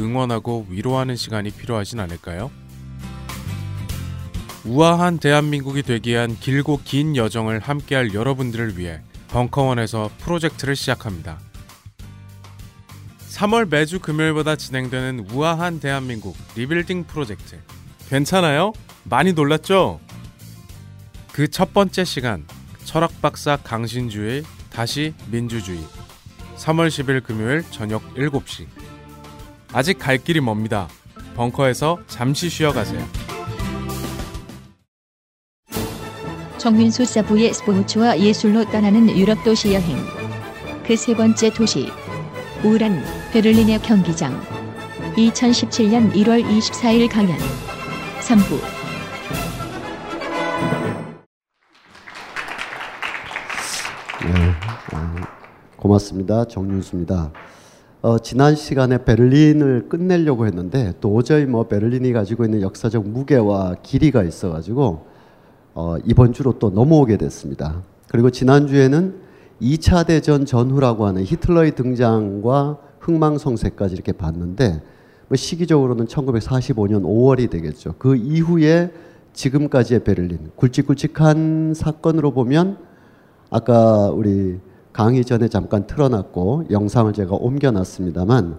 응원하고 위로하는 시간이 필요하진 않을까요? 우아한 대한민국이 되기 위한 길고 긴 여정을 함께할 여러분들을 위해 벙커원에서 프로젝트를 시작합니다. 3월 매주 금요일마다 진행되는 우아한 대한민국 리빌딩 프로젝트. 괜찮아요? 많이 놀랐죠? 그 첫 번째 시간, 철학 박사 강신주의 다시 민주주의. 3월 10일 금요일 저녁 7시. 아직 갈 길이 멉니다. 벙커에서 잠시 쉬어가세요. 정윤수 사부의 스포츠와 예술로 떠나는 유럽 도시 여행. 그 세 번째 도시. 우란, 베를린의 경기장. 2017년 1월 24일 강연. 3부. 네, 어, 고맙습니다. 정윤수입니다. 어, 지난 시간에 베를린을 끝내려고 했는데 도저히 뭐 베를린이 가지고 있는 역사적 무게와 길이가 있어가지고 어, 이번 주로 또 넘어오게 됐습니다. 그리고 지난 주에는 2차 대전 전후라고 하는 히틀러의 등장과 흥망성쇠까지 이렇게 봤는데 뭐 시기적으로는 1945년 5월이 되겠죠. 그 이후에 지금까지의 베를린 굵직굵직한 사건으로 보면 아까 우리 강의 전에 잠깐 틀어놨고 영상을 제가 옮겨놨습니다만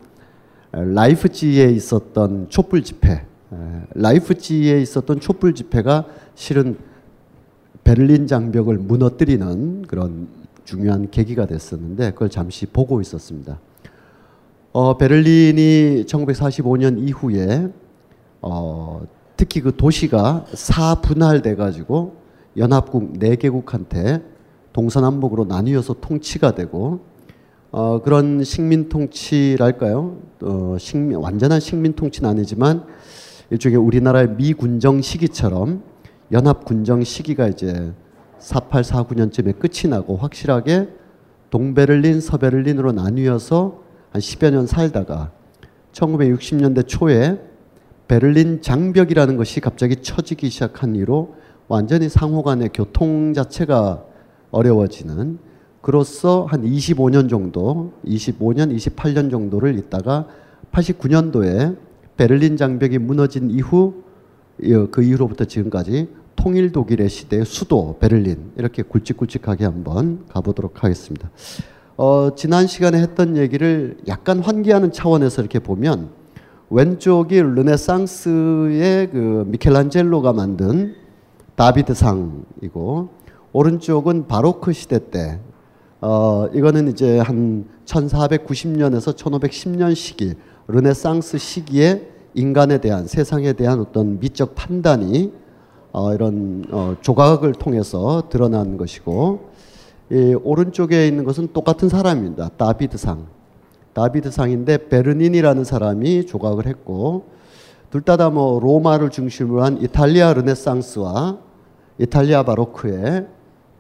라이프치히에 있었던 촛불 집회, 라이프치히에 있었던 촛불 집회가 실은 베를린 장벽을 무너뜨리는 그런 중요한 계기가 됐었는데 그걸 잠시 보고 있었습니다. 어, 베를린이 1945년 이후에 어, 특히 그 도시가 사분할돼 가지고 연합국 4개국한테 동서남북으로 나뉘어서 통치가 되고 어, 그런 식민 통치랄까요? 어, 식민, 완전한 식민 통치는 아니지만 일종의 우리나라의 미군정 시기처럼 연합 군정 시기가 이제 48, 49년쯤에 끝이 나고 확실하게 동베를린, 서베를린으로 나뉘어서 한 10여 년 살다가 1960년대 초에 베를린 장벽이라는 것이 갑자기 처지기 시작한 이로 완전히 상호 간의 교통 자체가 어려워지는 그로써 한 25년 정도, 25년, 28년 정도를 있다가 89년도에 베를린 장벽이 무너진 이후 그 이후로부터 지금까지 통일 독일의 시대의 수도 베를린 이렇게 굵직굵직하게 한번 가보도록 하겠습니다. 어, 지난 시간에 했던 얘기를 약간 환기하는 차원에서 이렇게 보면 왼쪽이 르네상스의 그 미켈란젤로가 만든 다비드상이고 오른쪽은 바로크 시대 때 어, 이거는 이제 한 1490년에서 1510년 시기 르네상스 시기에 인간에 대한 세상에 대한 어떤 미적 판단이 어, 이런 어, 조각을 통해서 드러난 것이고 이 오른쪽에 있는 것은 똑같은 사람입니다. 다비드상. 다비드상인데 베르닌이라는 사람이 조각을 했고 둘 다 다 뭐 로마를 중심으로 한 이탈리아 르네상스와 이탈리아 바로크의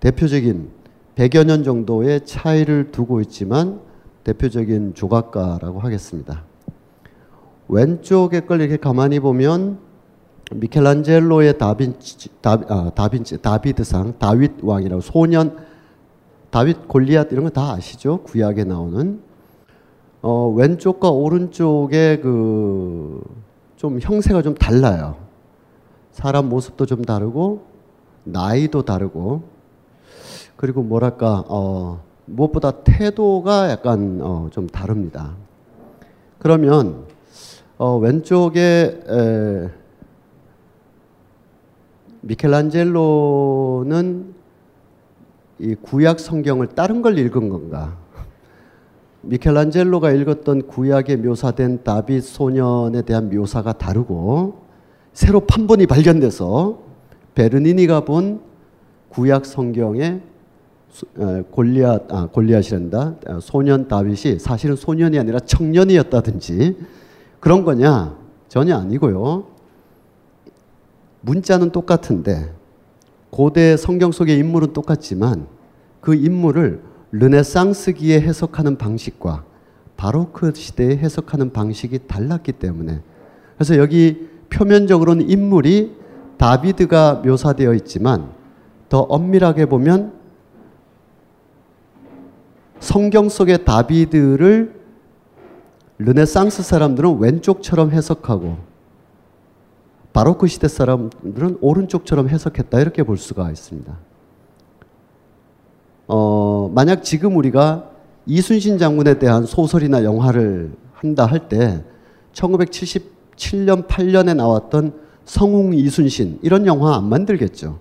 대표적인 100여 년 정도의 차이를 두고 있지만 대표적인 조각가라고 하겠습니다. 왼쪽에 걸 이렇게 가만히 보면 미켈란젤로의 다빈치, 다, 아, 다빈치, 다비드상, 다윗 왕이라고 소년, 다윗 골리앗 이런 거 다 아시죠? 구약에 나오는. 어, 왼쪽과 오른쪽에 그, 좀 형세가 좀 달라요. 사람 모습도 좀 다르고, 나이도 다르고, 그리고 뭐랄까, 어, 무엇보다 태도가 약간, 어, 좀 다릅니다. 그러면, 어, 왼쪽에, 에, 미켈란젤로는 이 구약 성경을 다른 걸 읽은 건가? 미켈란젤로가 읽었던 구약에 묘사된 다윗 소년에 대한 묘사가 다르고 새로 판본이 발견돼서 베르니니가 본 구약 성경의 골리앗 아 골리앗이란다 소년 다윗이 사실은 소년이 아니라 청년이었다든지 그런 거냐 전혀 아니고요. 문자는 똑같은데 고대 성경 속의 인물은 똑같지만 그 인물을 르네상스기에 해석하는 방식과 바로크 시대에 해석하는 방식이 달랐기 때문에 그래서 여기 표면적으로는 인물이 다비드가 묘사되어 있지만 더 엄밀하게 보면 성경 속의 다비드를 르네상스 사람들은 왼쪽처럼 해석하고 바로크 시대 사람들은 오른쪽처럼 해석했다 이렇게 볼 수가 있습니다. 어, 만약 지금 우리가 이순신 장군에 대한 소설이나 영화를 한다 할 때 1977년 8년에 나왔던 성웅 이순신 이런 영화 안 만들겠죠.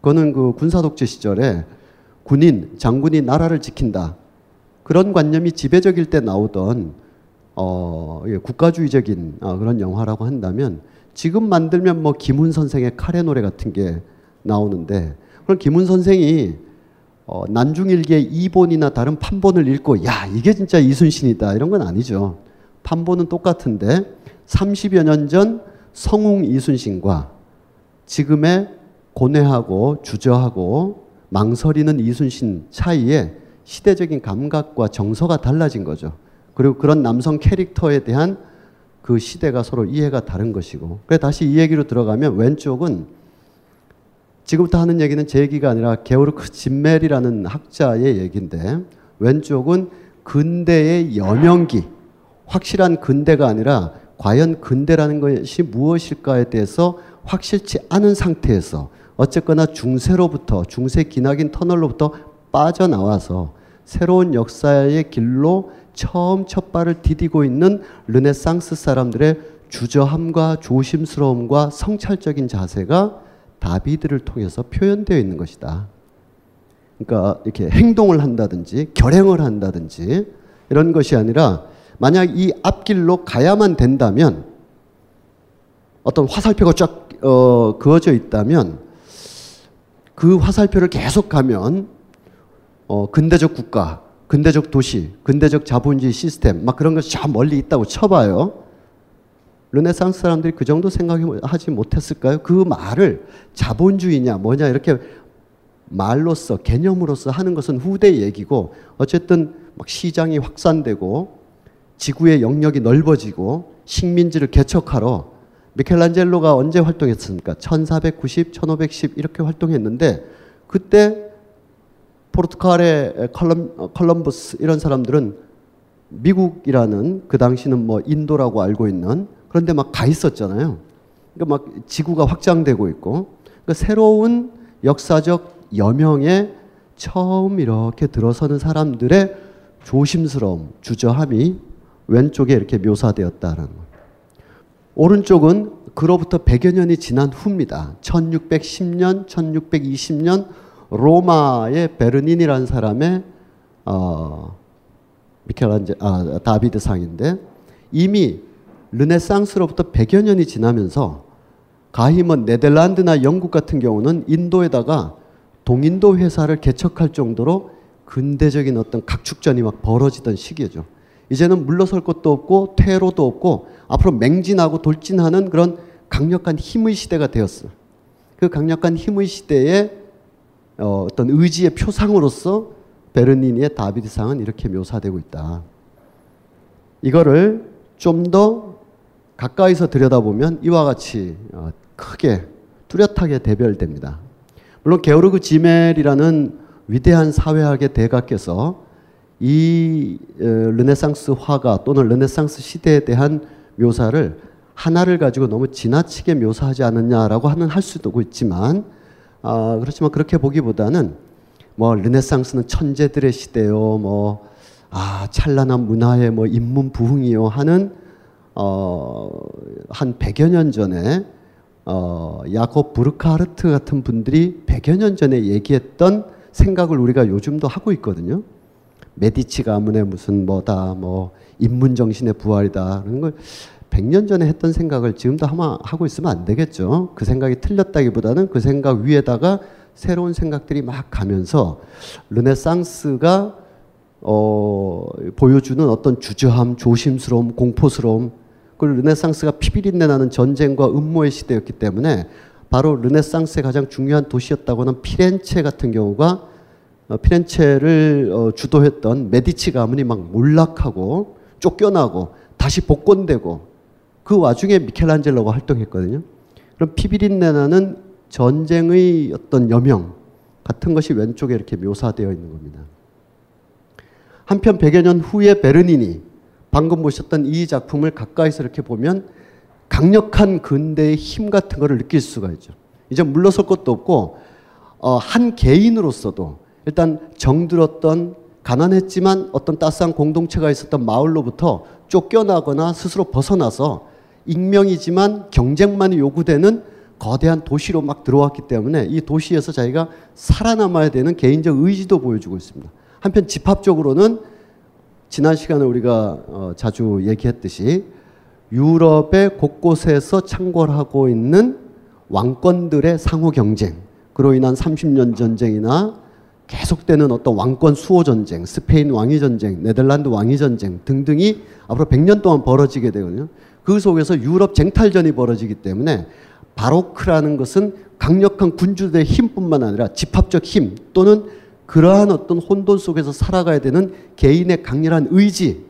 그거는 그 군사 독재 시절에 군인 장군이 나라를 지킨다 그런 관념이 지배적일 때 나오던 어, 국가주의적인 어, 그런 영화라고 한다면 지금 만들면 뭐 김훈 선생의 카레 노래 같은 게 나오는데 그럼 김훈 선생이 어, 난중일기의 이본이나 다른 판본을 읽고 야 이게 진짜 이순신이다 이런 건 아니죠. 판본은 똑같은데 30여 년 전 성웅 이순신과 지금의 고뇌하고 주저하고 망설이는 이순신 차이에 시대적인 감각과 정서가 달라진 거죠. 그리고 그런 남성 캐릭터에 대한 그 시대가 서로 이해가 다른 것이고. 그래 다시 이 얘기로 들어가면 왼쪽은 지금부터 하는 얘기는 제 얘기가 아니라 게오르크 진멜이라는 학자의 얘기인데 왼쪽은 근대의 여명기 확실한 근대가 아니라 과연 근대라는 것이 무엇일까에 대해서 확실치 않은 상태에서 어쨌거나 중세로부터 중세 기나긴 터널로부터 빠져나와서 새로운 역사의 길로 처음 첫 발을 디디고 있는 르네상스 사람들의 주저함과 조심스러움과 성찰적인 자세가 다비드를 통해서 표현되어 있는 것이다. 그러니까 이렇게 행동을 한다든지 결행을 한다든지 이런 것이 아니라 만약 이 앞길로 가야만 된다면 어떤 화살표가 쫙 어, 그어져 있다면 그 화살표를 계속 가면 어, 근대적 국가, 근대적 도시, 근대적 자본주의 시스템 막 그런 것이 저 멀리 있다고 쳐봐요. 르네상스 사람들이 그 정도 생각하지 못했을까요? 그 말을 자본주의냐 뭐냐 이렇게 말로서 개념으로서 하는 것은 후대 얘기고 어쨌든 막 시장이 확산되고 지구의 영역이 넓어지고 식민지를 개척하러 미켈란젤로가 언제 활동했습니까? 1490, 1510 이렇게 활동했는데 그때 포르투갈의 컬럼, 컬럼버스 이런 사람들은 미국이라는 그 당시는 뭐 인도라고 알고 있는 그런데 막 가 있었잖아요. 그러니까 막 지구가 확장되고 있고 그러니까 새로운 역사적 여명에 처음 이렇게 들어서는 사람들의 조심스러움, 주저함이 왼쪽에 이렇게 묘사되었다는 것. 오른쪽은 그로부터 100여 년이 지난 후입니다. 1610년, 1620년 로마의 베르닌이라는 사람의 어, 미켈란제 아 다비드 상인데 이미 르네상스로부터 100여 년이 지나면서 가히먼 네덜란드나 영국 같은 경우는 인도에다가 동인도 회사를 개척할 정도로 근대적인 어떤 각축전이 막 벌어지던 시기죠. 이제는 물러설 것도 없고 퇴로도 없고 앞으로 맹진하고 돌진하는 그런 강력한 힘의 시대가 되었어. 그 강력한 힘의 시대에 어, 어떤 의지의 표상으로서 베르니니의 다비드상은 이렇게 묘사되고 있다. 이거를 좀 더 가까이서 들여다보면 이와 같이 어, 크게 뚜렷하게 대별됩니다. 물론 게오르그 지멜이라는 위대한 사회학의 대가께서 이 어, 르네상스 화가 또는 르네상스 시대에 대한 묘사를 하나를 가지고 너무 지나치게 묘사하지 않느냐라고 하는 할 수도 있지만 아, 그렇지만 그렇게 보기보다는 뭐 르네상스는 천재들의 시대요, 뭐 아, 찬란한 문화의 뭐 인문 부흥이요 하는 어, 한 100여 년 전에 어, 야곱 부르카르트 같은 분들이 100여 년 전에 얘기했던 생각을 우리가 요즘도 하고 있거든요. 메디치 가문의 무슨 뭐다, 뭐 인문 정신의 부활이다 그런 걸 100년 전에 했던 생각을 지금도 아마 하고 있으면 안 되겠죠. 그 생각이 틀렸다기보다는 그 생각 위에다가 새로운 생각들이 막 가면서 르네상스가 어, 보여주는 어떤 주저함, 조심스러움, 공포스러움 그 르네상스가 피비린내 나는 전쟁과 음모의 시대였기 때문에 바로 르네상스의 가장 중요한 도시였다고 하는 피렌체 같은 경우가 어, 피렌체를 어, 주도했던 메디치 가문이 막 몰락하고 쫓겨나고 다시 복권되고 그 와중에 미켈란젤로가 활동했거든요. 그럼 피비린내 나는 전쟁의 어떤 여명 같은 것이 왼쪽에 이렇게 묘사되어 있는 겁니다. 한편 100여 년 후에 베르니니 방금 보셨던 이 작품을 가까이서 이렇게 보면 강력한 근대의 힘 같은 것을 느낄 수가 있죠. 이제 물러설 것도 없고 어, 한 개인으로서도 일단 정들었던 가난했지만 어떤 따스한 공동체가 있었던 마을로부터 쫓겨나거나 스스로 벗어나서 익명이지만 경쟁만이 요구되는 거대한 도시로 막 들어왔기 때문에 이 도시에서 자기가 살아남아야 되는 개인적 의지도 보여주고 있습니다. 한편 집합적으로는 지난 시간에 우리가 어, 자주 얘기했듯이 유럽의 곳곳에서 창궐하고 있는 왕권들의 상호 경쟁, 그로 인한 30년 전쟁이나 계속되는 어떤 왕권 수호 전쟁, 스페인 왕위 전쟁, 네덜란드 왕위 전쟁 등등이 앞으로 100년 동안 벌어지게 되거든요. 그 속에서 유럽 쟁탈전이 벌어지기 때문에 바로크라는 것은 강력한 군주들의 힘뿐만 아니라 집합적 힘 또는 그러한 어떤 혼돈 속에서 살아가야 되는 개인의 강렬한 의지,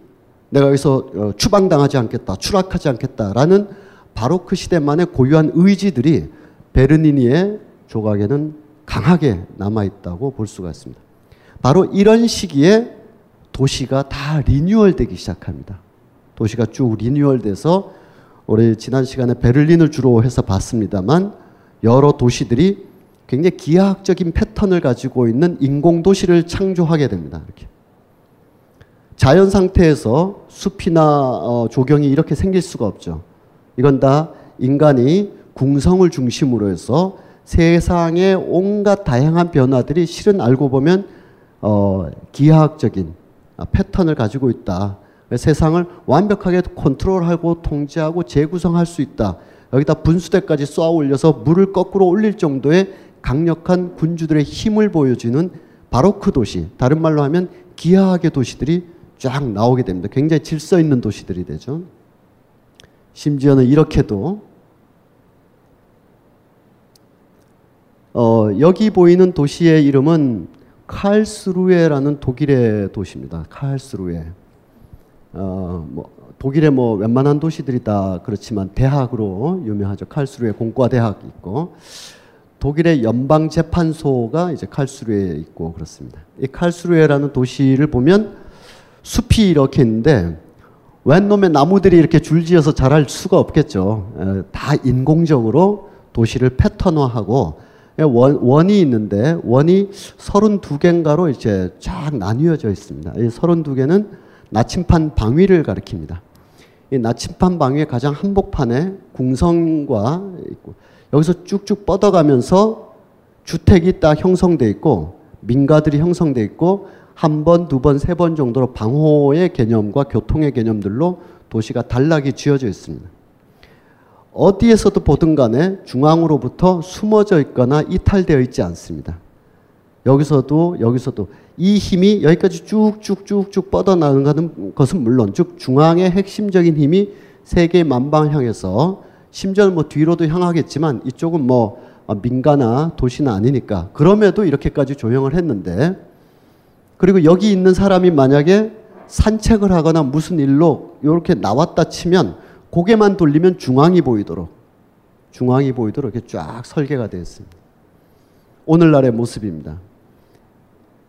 내가 여기서 어, 추방당하지 않겠다, 추락하지 않겠다라는 바로크 시대만의 고유한 의지들이 베르니니의 조각에는 강하게 남아 있다고 볼 수가 있습니다. 바로 이런 시기에 도시가 다 리뉴얼되기 시작합니다. 도시가 쭉 리뉴얼돼서 우리 지난 시간에 베를린을 주로 해서 봤습니다만 여러 도시들이 굉장히 기하학적인 패턴을 가지고 있는 인공 도시를 창조하게 됩니다. 이렇게 자연 상태에서 숲이나 어, 조경이 이렇게 생길 수가 없죠. 이건 다 인간이 궁성을 중심으로 해서 세상의 온갖 다양한 변화들이 실은 알고 보면 어, 기하학적인 패턴을 가지고 있다. 세상을 완벽하게 컨트롤하고 통제하고 재구성할 수 있다. 여기다 분수대까지 쏘아 올려서 물을 거꾸로 올릴 정도의 강력한 군주들의 힘을 보여주는 바로크 도시, 다른 말로 하면 기하학의 도시들이 쫙 나오게 됩니다. 굉장히 질서 있는 도시들이 되죠. 심지어는 이렇게도 어, 여기 보이는 도시의 이름은 칼스루에라는 독일의 도시입니다. 칼스루에. 어, 뭐 독일의 뭐 웬만한 도시들이 다 그렇지만 대학으로 유명하죠. 칼스루에 공과 대학이 있고 독일의 연방 재판소가 이제 칼스루에 있고 그렇습니다. 이 칼스루에라는 도시를 보면 숲이 이렇게 있는데 웬 놈의 나무들이 이렇게 줄지어서 자랄 수가 없겠죠. 다 인공적으로 도시를 패턴화하고 원, 원이 있는데 원이 32개인가로 이제 쫙 나뉘어져 있습니다. 이 32개는 나침판 방위를 가리킵니다. 이 나침판 방위의 가장 한복판에 궁성과 있고 여기서 쭉쭉 뻗어가면서 주택이 딱 형성돼 있고 민가들이 형성돼 있고 한 번, 두 번, 세 번 정도로 방호의 개념과 교통의 개념들로 도시가 단락이 지어져 있습니다. 어디에서도 보든 간에 중앙으로부터 숨어져 있거나 이탈되어 있지 않습니다. 여기서도 여기서도 이 힘이 여기까지 쭉쭉쭉쭉 뻗어나가는 것은 물론 즉 중앙의 핵심적인 힘이 세계 만방 향해서 심지어 뭐 뒤로도 향하겠지만 이쪽은 뭐 민가나 도시는 아니니까 그럼에도 이렇게까지 조형을 했는데 그리고 여기 있는 사람이 만약에 산책을 하거나 무슨 일로 이렇게 나왔다 치면 고개만 돌리면 중앙이 보이도록 중앙이 보이도록 이렇게 쫙 설계가 되어 있습니다. 오늘날의 모습입니다.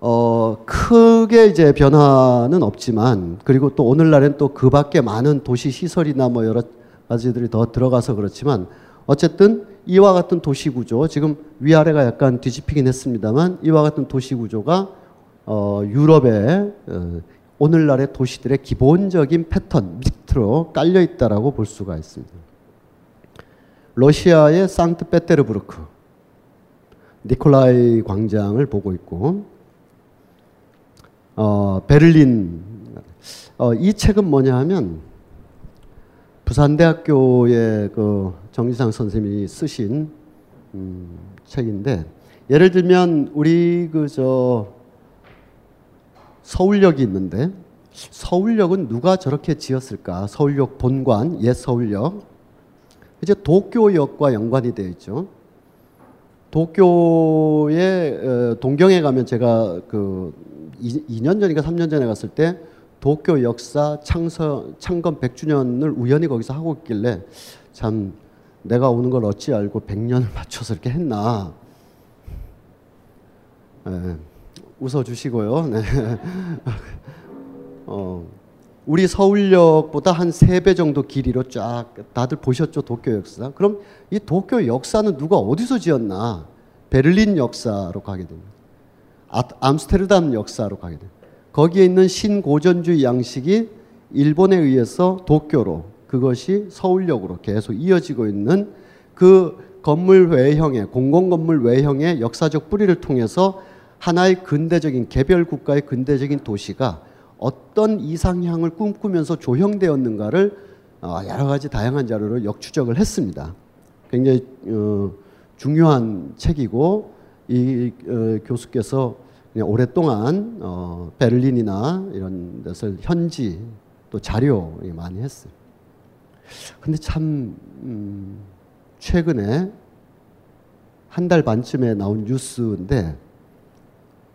어, 크게 이제 변화는 없지만 그리고 또 오늘날엔 또 그 밖에 많은 도시 시설이나 뭐 여러 가지들이 더 들어가서 그렇지만 어쨌든 이와 같은 도시 구조 지금 위아래가 약간 뒤집히긴 했습니다만 이와 같은 도시 구조가 어, 유럽의 어, 오늘날의 도시들의 기본적인 패턴 밑으로 깔려 있다라고 볼 수가 있습니다. 러시아의 상트페테르부르크 니콜라이 광장을 보고 있고 어, 베를린 어, 이 책은 뭐냐 하면 부산대학교의 그 정지상 선생님이 쓰신 음, 책인데 예를 들면 우리 그 저 서울역이 있는데 서울역은 누가 저렇게 지었을까? 서울역 본관, 옛 서울역. 이제 도쿄역과 연관이 되어 있죠. 도쿄에 어, 동경에 가면 제가 그 2, 년 전인가 3년 전에 갔을 때 도쿄 역사 창서 창건 100주년을 우연히 거기서 하고 있길래 참 내가 오는 걸 어찌 알고 100년을 맞춰서 이렇게 했나. 네, 웃어 주시고요. 네. 어, 우리 서울역보다 한세배 정도 길이로 쫙 다들 보셨죠 도쿄 역사. 그럼 이 도쿄 역사는 누가 어디서 지었나? 베를린 역사로 가게 됩니다. 아, 암스테르담 역사로 가게 됩니다. 거기에 있는 신고전주의 양식이 일본에 의해서 도쿄로 그것이 서울역으로 계속 이어지고 있는 그 건물 외형의 공공 건물 외형의 역사적 뿌리를 통해서 하나의 근대적인 개별 국가의 근대적인 도시가 어떤 이상향을 꿈꾸면서 조형되었는가를 어, 여러 가지 다양한 자료로 역추적을 했습니다. 굉장히 어, 중요한 책이고 이 어, 교수께서 오랫동안 어, 베를린이나 이런 데서 현지 또 자료 많이 했어요. 근데 참 음, 최근에 한 달 반쯤에 나온 뉴스인데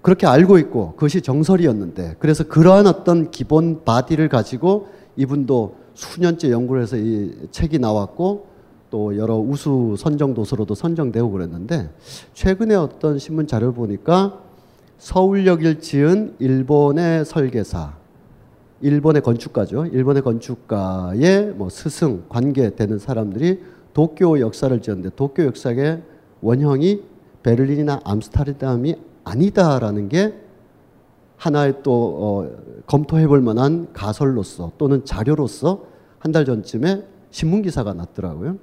그렇게 알고 있고 그것이 정설이었는데 그래서 그러한 어떤 기본 바디를 가지고 이분도 수년째 연구를 해서 이 책이 나왔고 또 여러 우수 선정 도서로도 선정되고 그랬는데 최근에 어떤 신문 자료를 보니까 서울역을 지은 일본의 설계사, 일본의 건축가죠. 일본의 건축가의 뭐 스승 관계되는 사람들이 도쿄 역사를 지었는데 도쿄 역사의 원형이 베를린이나 암스테르담이 아니다라는 게 하나의 또 어, 검토해 볼 만한 가설로서 또는 자료로서 한 달 전쯤에 신문 기사가 났더라고요.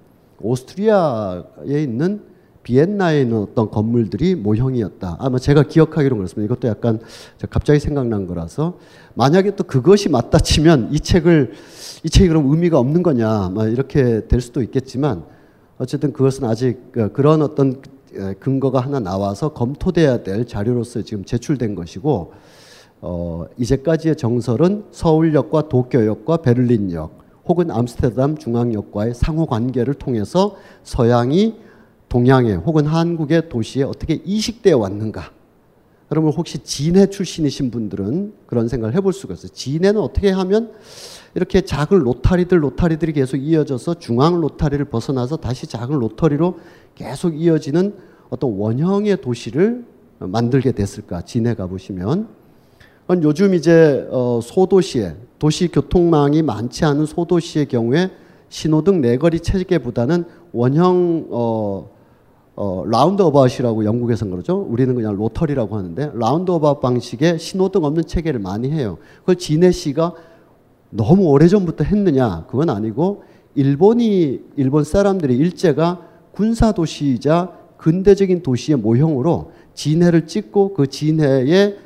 오스트리아에 있는 비엔나에 있는 어떤 건물들이 모형이었다. 아마 제가 기억하기로 그렇습니다. 이것도 약간 갑자기 생각난 거라서 만약에 또 그것이 맞다 치면 이 책을 이 책이 그럼 의미가 없는 거냐, 막 이렇게 될 수도 있겠지만 어쨌든 그것은 아직 어, 그런 어떤 근거가 하나 나와서 검토돼야 될 자료로서 지금 제출된 것이고 어, 이제까지의 정설은 서울역과 도쿄역과 베를린역 혹은 암스테르담 중앙역과의 상호 관계를 통해서 서양이 동양의 혹은 한국의 도시에 어떻게 이식되어 왔는가? 여러분 혹시 진해 출신이신 분들은 그런 생각을 해볼 수가 있어요. 진해는 어떻게 하면 이렇게 작은 로타리들 로타리들이 계속 이어져서 중앙 로타리를 벗어나서 다시 작은 로터리로 계속 이어지는 어떤 원형의 도시를 만들게 됐을까? 진해 가보시면. 요즘 이제 어, 소도시에 도시 교통망이 많지 않은 소도시의 경우에 신호등 네거리 체계보다는 원형 어, 어, roundabout이라고 영국에서는 그러죠. 우리는 그냥 로터리라고 하는데 roundabout 방식의 신호등 없는 체계를 많이 해요. 그걸 진해시가 너무 오래전부터 했느냐? 그건 아니고 일본이 일본 사람들이 일제가 군사 도시이자 근대적인 도시의 모형으로 진해를 찍고 그 진해의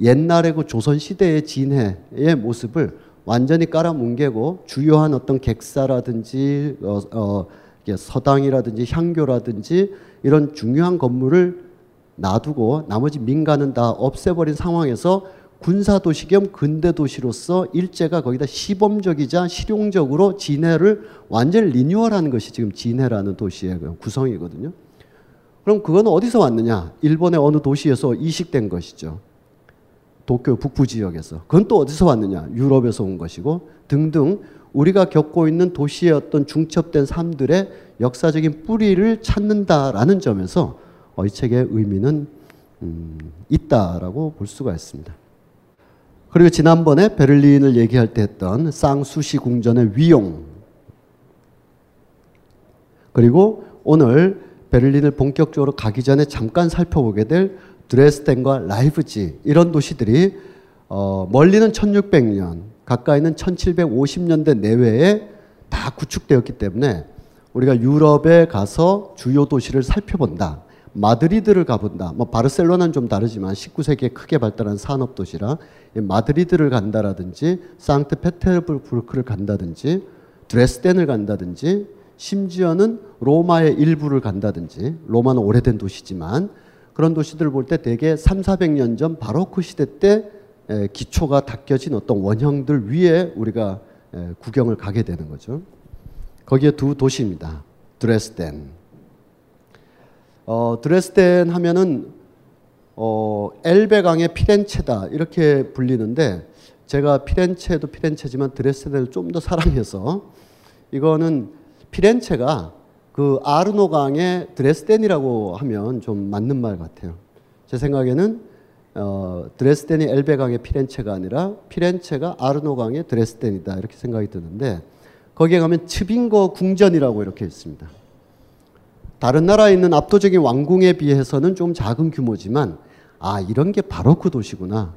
옛날의 그 조선 시대의 진해의 모습을 완전히 깔아뭉개고 주요한 어떤 객사라든지 어, 어, 서당이라든지 향교라든지 이런 중요한 건물을 놔두고 나머지 민가는 다 없애버린 상황에서 군사도시 겸 근대도시로서 일제가 거기다 시범적이자 실용적으로 진해를 완전 리뉴얼하는 것이 지금 진해라는 도시의 그 구성이거든요. 그럼 그건 어디서 왔느냐? 일본의 어느 도시에서 이식된 것이죠. 도쿄 북부 지역에서. 그건 또 어디서 왔느냐? 유럽에서 온 것이고 등등 우리가 겪고 있는 도시의 어떤 중첩된 삶들의 역사적인 뿌리를 찾는다라는 점에서 어, 이 책의 의미는 음, 있다라고 볼 수가 있습니다. 그리고 지난번에 베를린을 얘기할 때 했던 쌍수시 궁전의 위용 그리고 오늘 베를린을 본격적으로 가기 전에 잠깐 살펴보게 될 드레스덴과 라이프지 이런 도시들이 어, 멀리는 1600년, 가까이는 1750년대 내외에 다 구축되었기 때문에 우리가 유럽에 가서 주요 도시를 살펴본다. 마드리드를 가본다. 뭐 바르셀로나는 좀 다르지만 19세기에 크게 발달한 산업 도시라 마드리드를 간다라든지 상트페테르부르크를 간다든지 드레스덴을 간다든지 심지어는 로마의 일부를 간다든지 로마는 오래된 도시지만 그런 도시들을 볼 때 대개 3, 400년 전 바로크 시대 때 에, 기초가 닦여진 어떤 원형들 위에 우리가 에, 구경을 가게 되는 거죠. 거기에 두 도시입니다. 드레스덴. 어, 드레스덴 하면은 어, 엘베강의 피렌체다 이렇게 불리는데 제가 피렌체도 피렌체지만 드레스덴을 좀 더 사랑해서 이거는 피렌체가 그 아르노강의 드레스덴이라고 하면 좀 맞는 말 같아요. 제 생각에는 어, 드레스덴이 엘베강의 피렌체가 아니라 피렌체가 아르노강의 드레스덴이다 이렇게 생각이 드는데 거기에 가면 츠빙거 궁전이라고 이렇게 있습니다. 다른 나라에 있는 압도적인 왕궁에 비해서는 좀 작은 규모지만 아 이런 게 바로크 도시구나.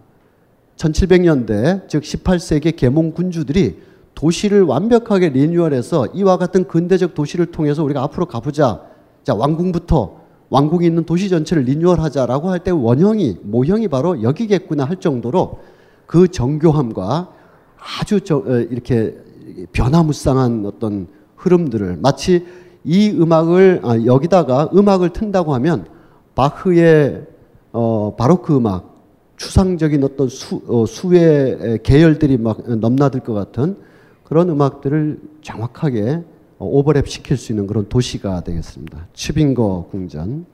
1700년대 즉 18세기 계몽 군주들이 도시를 완벽하게 리뉴얼해서 이와 같은 근대적 도시를 통해서 우리가 앞으로 가보자. 자 왕궁부터 왕궁이 있는 도시 전체를 리뉴얼하자라고 할 때 원형이 모형이 바로 여기겠구나 할 정도로 그 정교함과 아주 저, 어, 이렇게 변화무쌍한 어떤 흐름들을 마치 이 음악을 아, 여기다가 음악을 튼다고 하면 바흐의 어, 바로크 음악 추상적인 어떤 수, 어, 수의 계열들이 막 넘나들 것 같은 그런 음악들을 정확하게 어, 오버랩 시킬 수 있는 그런 도시가 되겠습니다. 츠빙거 궁전.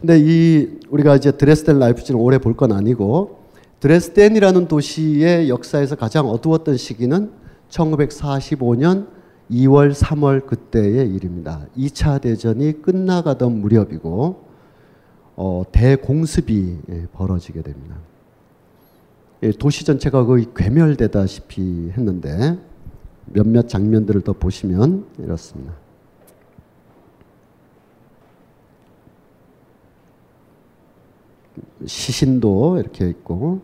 근데 이 우리가 이제 드레스덴 라이프치히를 오래 볼 건 아니고 드레스덴이라는 도시의 역사에서 가장 어두웠던 시기는 1945년 2월, 3월 그때의 일입니다. 2차 대전이 끝나가던 무렵이고 어, 대공습이 예, 벌어지게 됩니다. 예, 도시 전체가 거의 괴멸되다시피 했는데 몇몇 장면들을 더 보시면 이렇습니다. 시신도 이렇게 있고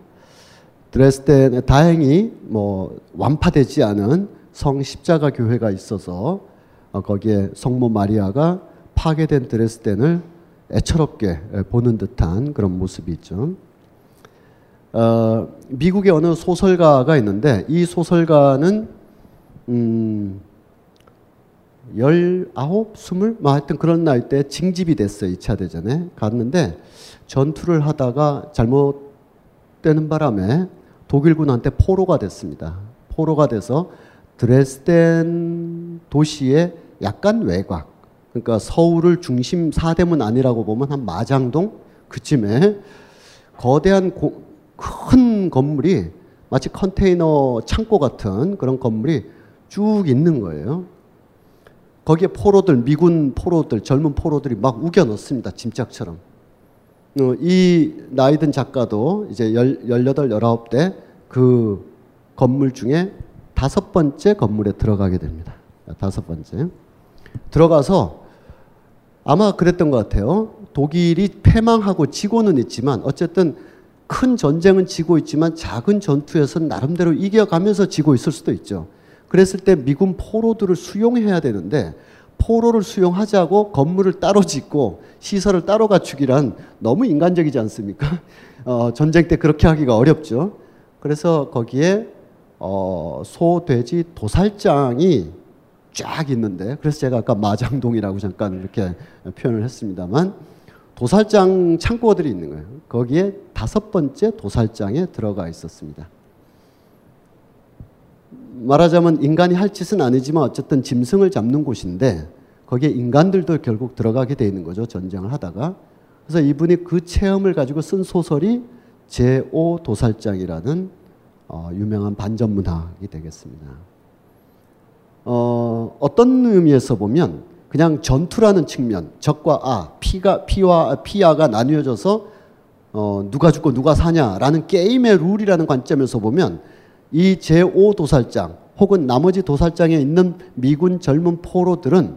드레스덴에 다행히 뭐 완파되지 않은 성 십자가 교회가 있어서 어, 거기에 성모 마리아가 파괴된 드레스덴을 애처롭게 보는 듯한 그런 모습이 있죠. 어, 미국의 어느 소설가가 있는데 이 소설가는 음, 19, 20? 뭐 하여튼 그런 나이 때 징집이 됐어요. 2차 대전에. 갔는데 전투를 하다가 잘못되는 바람에 독일군한테 포로가 됐습니다. 포로가 돼서 드레스덴 도시의 약간 외곽, 그러니까 서울을 중심 사대문 아니라고 보면 한 마장동 그쯤에 거대한 고, 큰 건물이 마치 컨테이너 창고 같은 그런 건물이 쭉 있는 거예요. 거기에 포로들, 미군 포로들, 젊은 포로들이 막 우겨 넣습니다. 짐짝처럼. 어, 이 나이든 작가도 이제 18, 19대 그 건물 중에 다섯 번째 건물에 들어가게 됩니다. 다섯 번째. 들어가서 아마 그랬던 것 같아요. 독일이 패망하고 지고는 있지만 어쨌든 큰 전쟁은 지고 있지만 작은 전투에서는 나름대로 이겨가면서 지고 있을 수도 있죠. 그랬을 때 미군 포로들을 수용해야 되는데 포로를 수용하자고 건물을 따로 짓고 시설을 따로 갖추기란 너무 인간적이지 않습니까? 어, 전쟁 때 그렇게 하기가 어렵죠. 그래서 거기에 어, 소, 돼지, 도살장이 쫙 있는데 그래서 제가 아까 마장동이라고 잠깐 이렇게 표현을 했습니다만 도살장 창고들이 있는 거예요. 거기에 다섯 번째 도살장에 들어가 있었습니다. 말하자면 인간이 할 짓은 아니지만 어쨌든 짐승을 잡는 곳인데 거기에 인간들도 결국 들어가게 돼 있는 거죠. 전쟁을 하다가. 그래서 이분이 그 체험을 가지고 쓴 소설이 제5 도살장이라는 어, 유명한 반전 문학이 되겠습니다. 어, 어떤 의미에서 보면 그냥 전투라는 측면, 적과 아, 피가 피와 피아가 나뉘어져서 어, 누가 죽고 누가 사냐라는 게임의 룰이라는 관점에서 보면 이 제5 도살장 혹은 나머지 도살장에 있는 미군 젊은 포로들은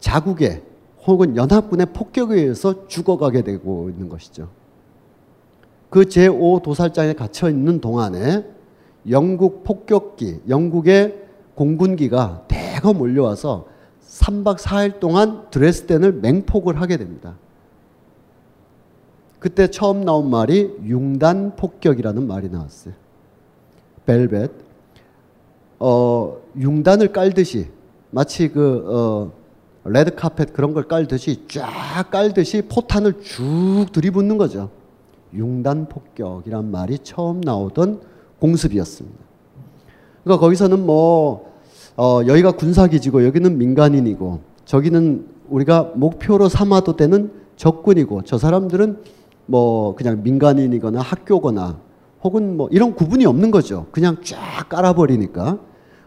자국의 혹은 연합군의 폭격에 의해서 죽어가게 되고 있는 것이죠. 그 제5 도살장에 갇혀 있는 동안에 영국 폭격기, 영국의 공군기가 대거 몰려와서 3박 4일 동안 드레스덴을 맹폭을 하게 됩니다. 그때 처음 나온 말이 융단 폭격이라는 말이 나왔어요. 벨벳. 어, 융단을 깔듯이 마치 그 어, 레드 카펫 그런 걸 깔듯이 쫙 깔듯이 포탄을 쭉 들이붓는 거죠. 융단 폭격이란 말이 처음 나오던 공습이었습니다. 그러니까 거기서는 뭐 어, 여기가 군사기지고 여기는 민간인이고 저기는 우리가 목표로 삼아도 되는 적군이고 저 사람들은 뭐 그냥 민간인이거나 학교거나 혹은 뭐 이런 구분이 없는 거죠. 그냥 쫙 깔아버리니까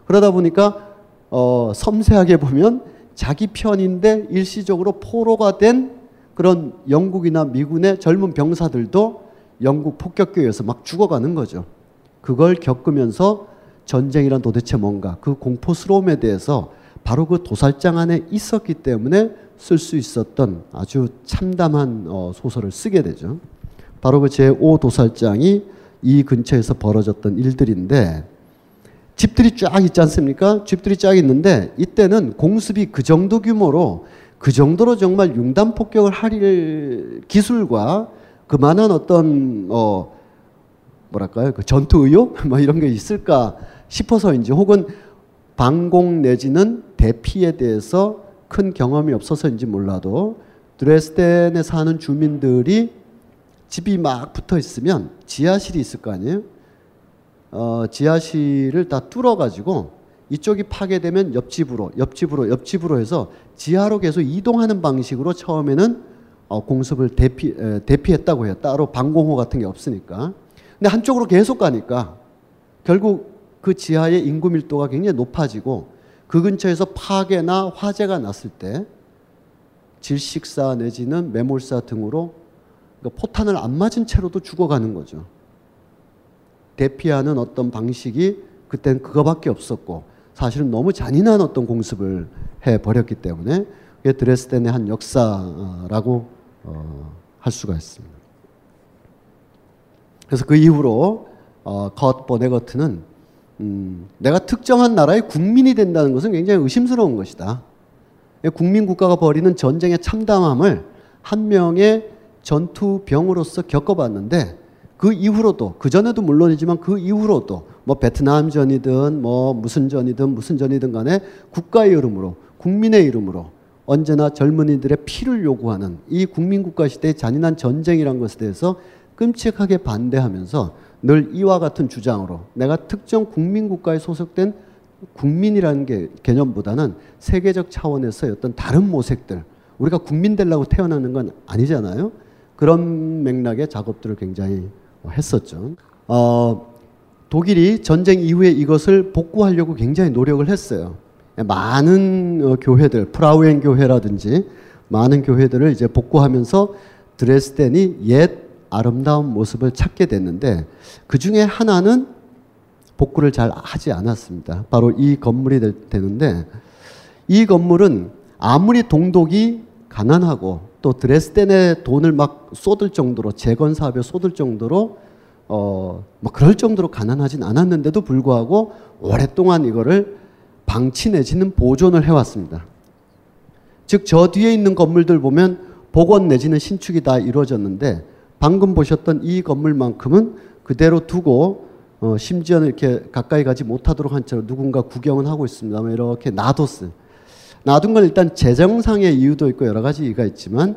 그러다 보니까 어, 섬세하게 보면 자기 편인데 일시적으로 포로가 된 그런 영국이나 미군의 젊은 병사들도 영국 폭격기에 의해서 막 죽어가는 거죠. 그걸 겪으면서 전쟁이란 도대체 뭔가 그 공포스러움에 대해서 바로 그 도살장 안에 있었기 때문에 쓸 수 있었던 아주 참담한 어, 소설을 쓰게 되죠. 바로 그 제5 도살장이 이 근처에서 벌어졌던 일들인데 집들이 쫙 있지 않습니까? 집들이 쫙 있는데 이때는 공습이 그 정도 규모로 그 정도로 정말 융단 폭격을 할 기술과 그만한 어떤 어 뭐랄까요 그 전투 의욕 뭐 이런 게 있을까 싶어서인지 혹은 방공 내지는 대피에 대해서 큰 경험이 없어서인지 몰라도 드레스덴에 사는 주민들이 집이 막 붙어 있으면 지하실이 있을 거 아니에요? 어, 지하실을 다 뚫어가지고 이쪽이 파괴되면 옆집으로, 옆집으로, 옆집으로 해서 지하로 계속 이동하는 방식으로 처음에는 어, 공습을 대피, 에, 대피했다고 해요. 따로 방공호 같은 게 없으니까. 근데 한쪽으로 계속 가니까 결국 그 지하의 인구 밀도가 굉장히 높아지고 그 근처에서 파괴나 화재가 났을 때 질식사 내지는 매몰사 등으로 그러니까 포탄을 안 맞은 채로도 죽어가는 거죠. 대피하는 어떤 방식이 그땐 그거밖에 없었고 사실은 너무 잔인한 어떤 공습을 해 버렸기 때문에 그게 드레스덴의 한 역사라고 어, 할 수가 있습니다. 그래서 그 이후로 어, 컷 보네거트는 음, 내가 특정한 나라의 국민이 된다는 것은 굉장히 의심스러운 것이다. 국민 국가가 벌이는 전쟁의 참담함을 한 명의 전투병으로서 겪어봤는데 그 이후로도 그 전에도 물론이지만 그 이후로도 뭐 베트남 전이든 뭐 무슨 전이든 무슨 전이든 간에 국가의 이름으로 국민의 이름으로 언제나 젊은이들의 피를 요구하는 이 국민국가 시대의 잔인한 전쟁이란 것에 대해서 끔찍하게 반대하면서 늘 이와 같은 주장으로 내가 특정 국민 국가에 소속된 국민이라는 게 개념보다는 세계적 차원에서 어떤 다른 모색들 우리가 국민 되려고 태어나는 건 아니잖아요. 그런 맥락의 작업들을 굉장히 했었죠. 어, 독일이 전쟁 이후에 이것을 복구하려고 굉장히 노력을 했어요. 많은 어, 교회들, 프라우엔 교회라든지 많은 교회들을 이제 복구하면서 드레스덴이 옛 아름다운 모습을 찾게 됐는데 그 중에 하나는 복구를 잘 하지 않았습니다. 바로 이 건물이 되는데 이 건물은 아무리 동독이 가난하고 또 드레스덴에 돈을 막 쏟을 정도로 재건 사업에 쏟을 정도로 어 뭐 그럴 정도로 가난하진 않았는데도 불구하고 오랫동안 이거를 방치 내지는 보존을 해왔습니다. 즉 저 뒤에 있는 건물들 보면 복원 내지는 신축이 다 이루어졌는데 방금 보셨던 이 건물만큼은 그대로 두고 어 심지어는 이렇게 가까이 가지 못하도록 한 채로 누군가 구경은 하고 있습니다만 이렇게 놔뒀어요. 놔둔 건 일단 재정상의 이유도 있고 여러 가지 이유가 있지만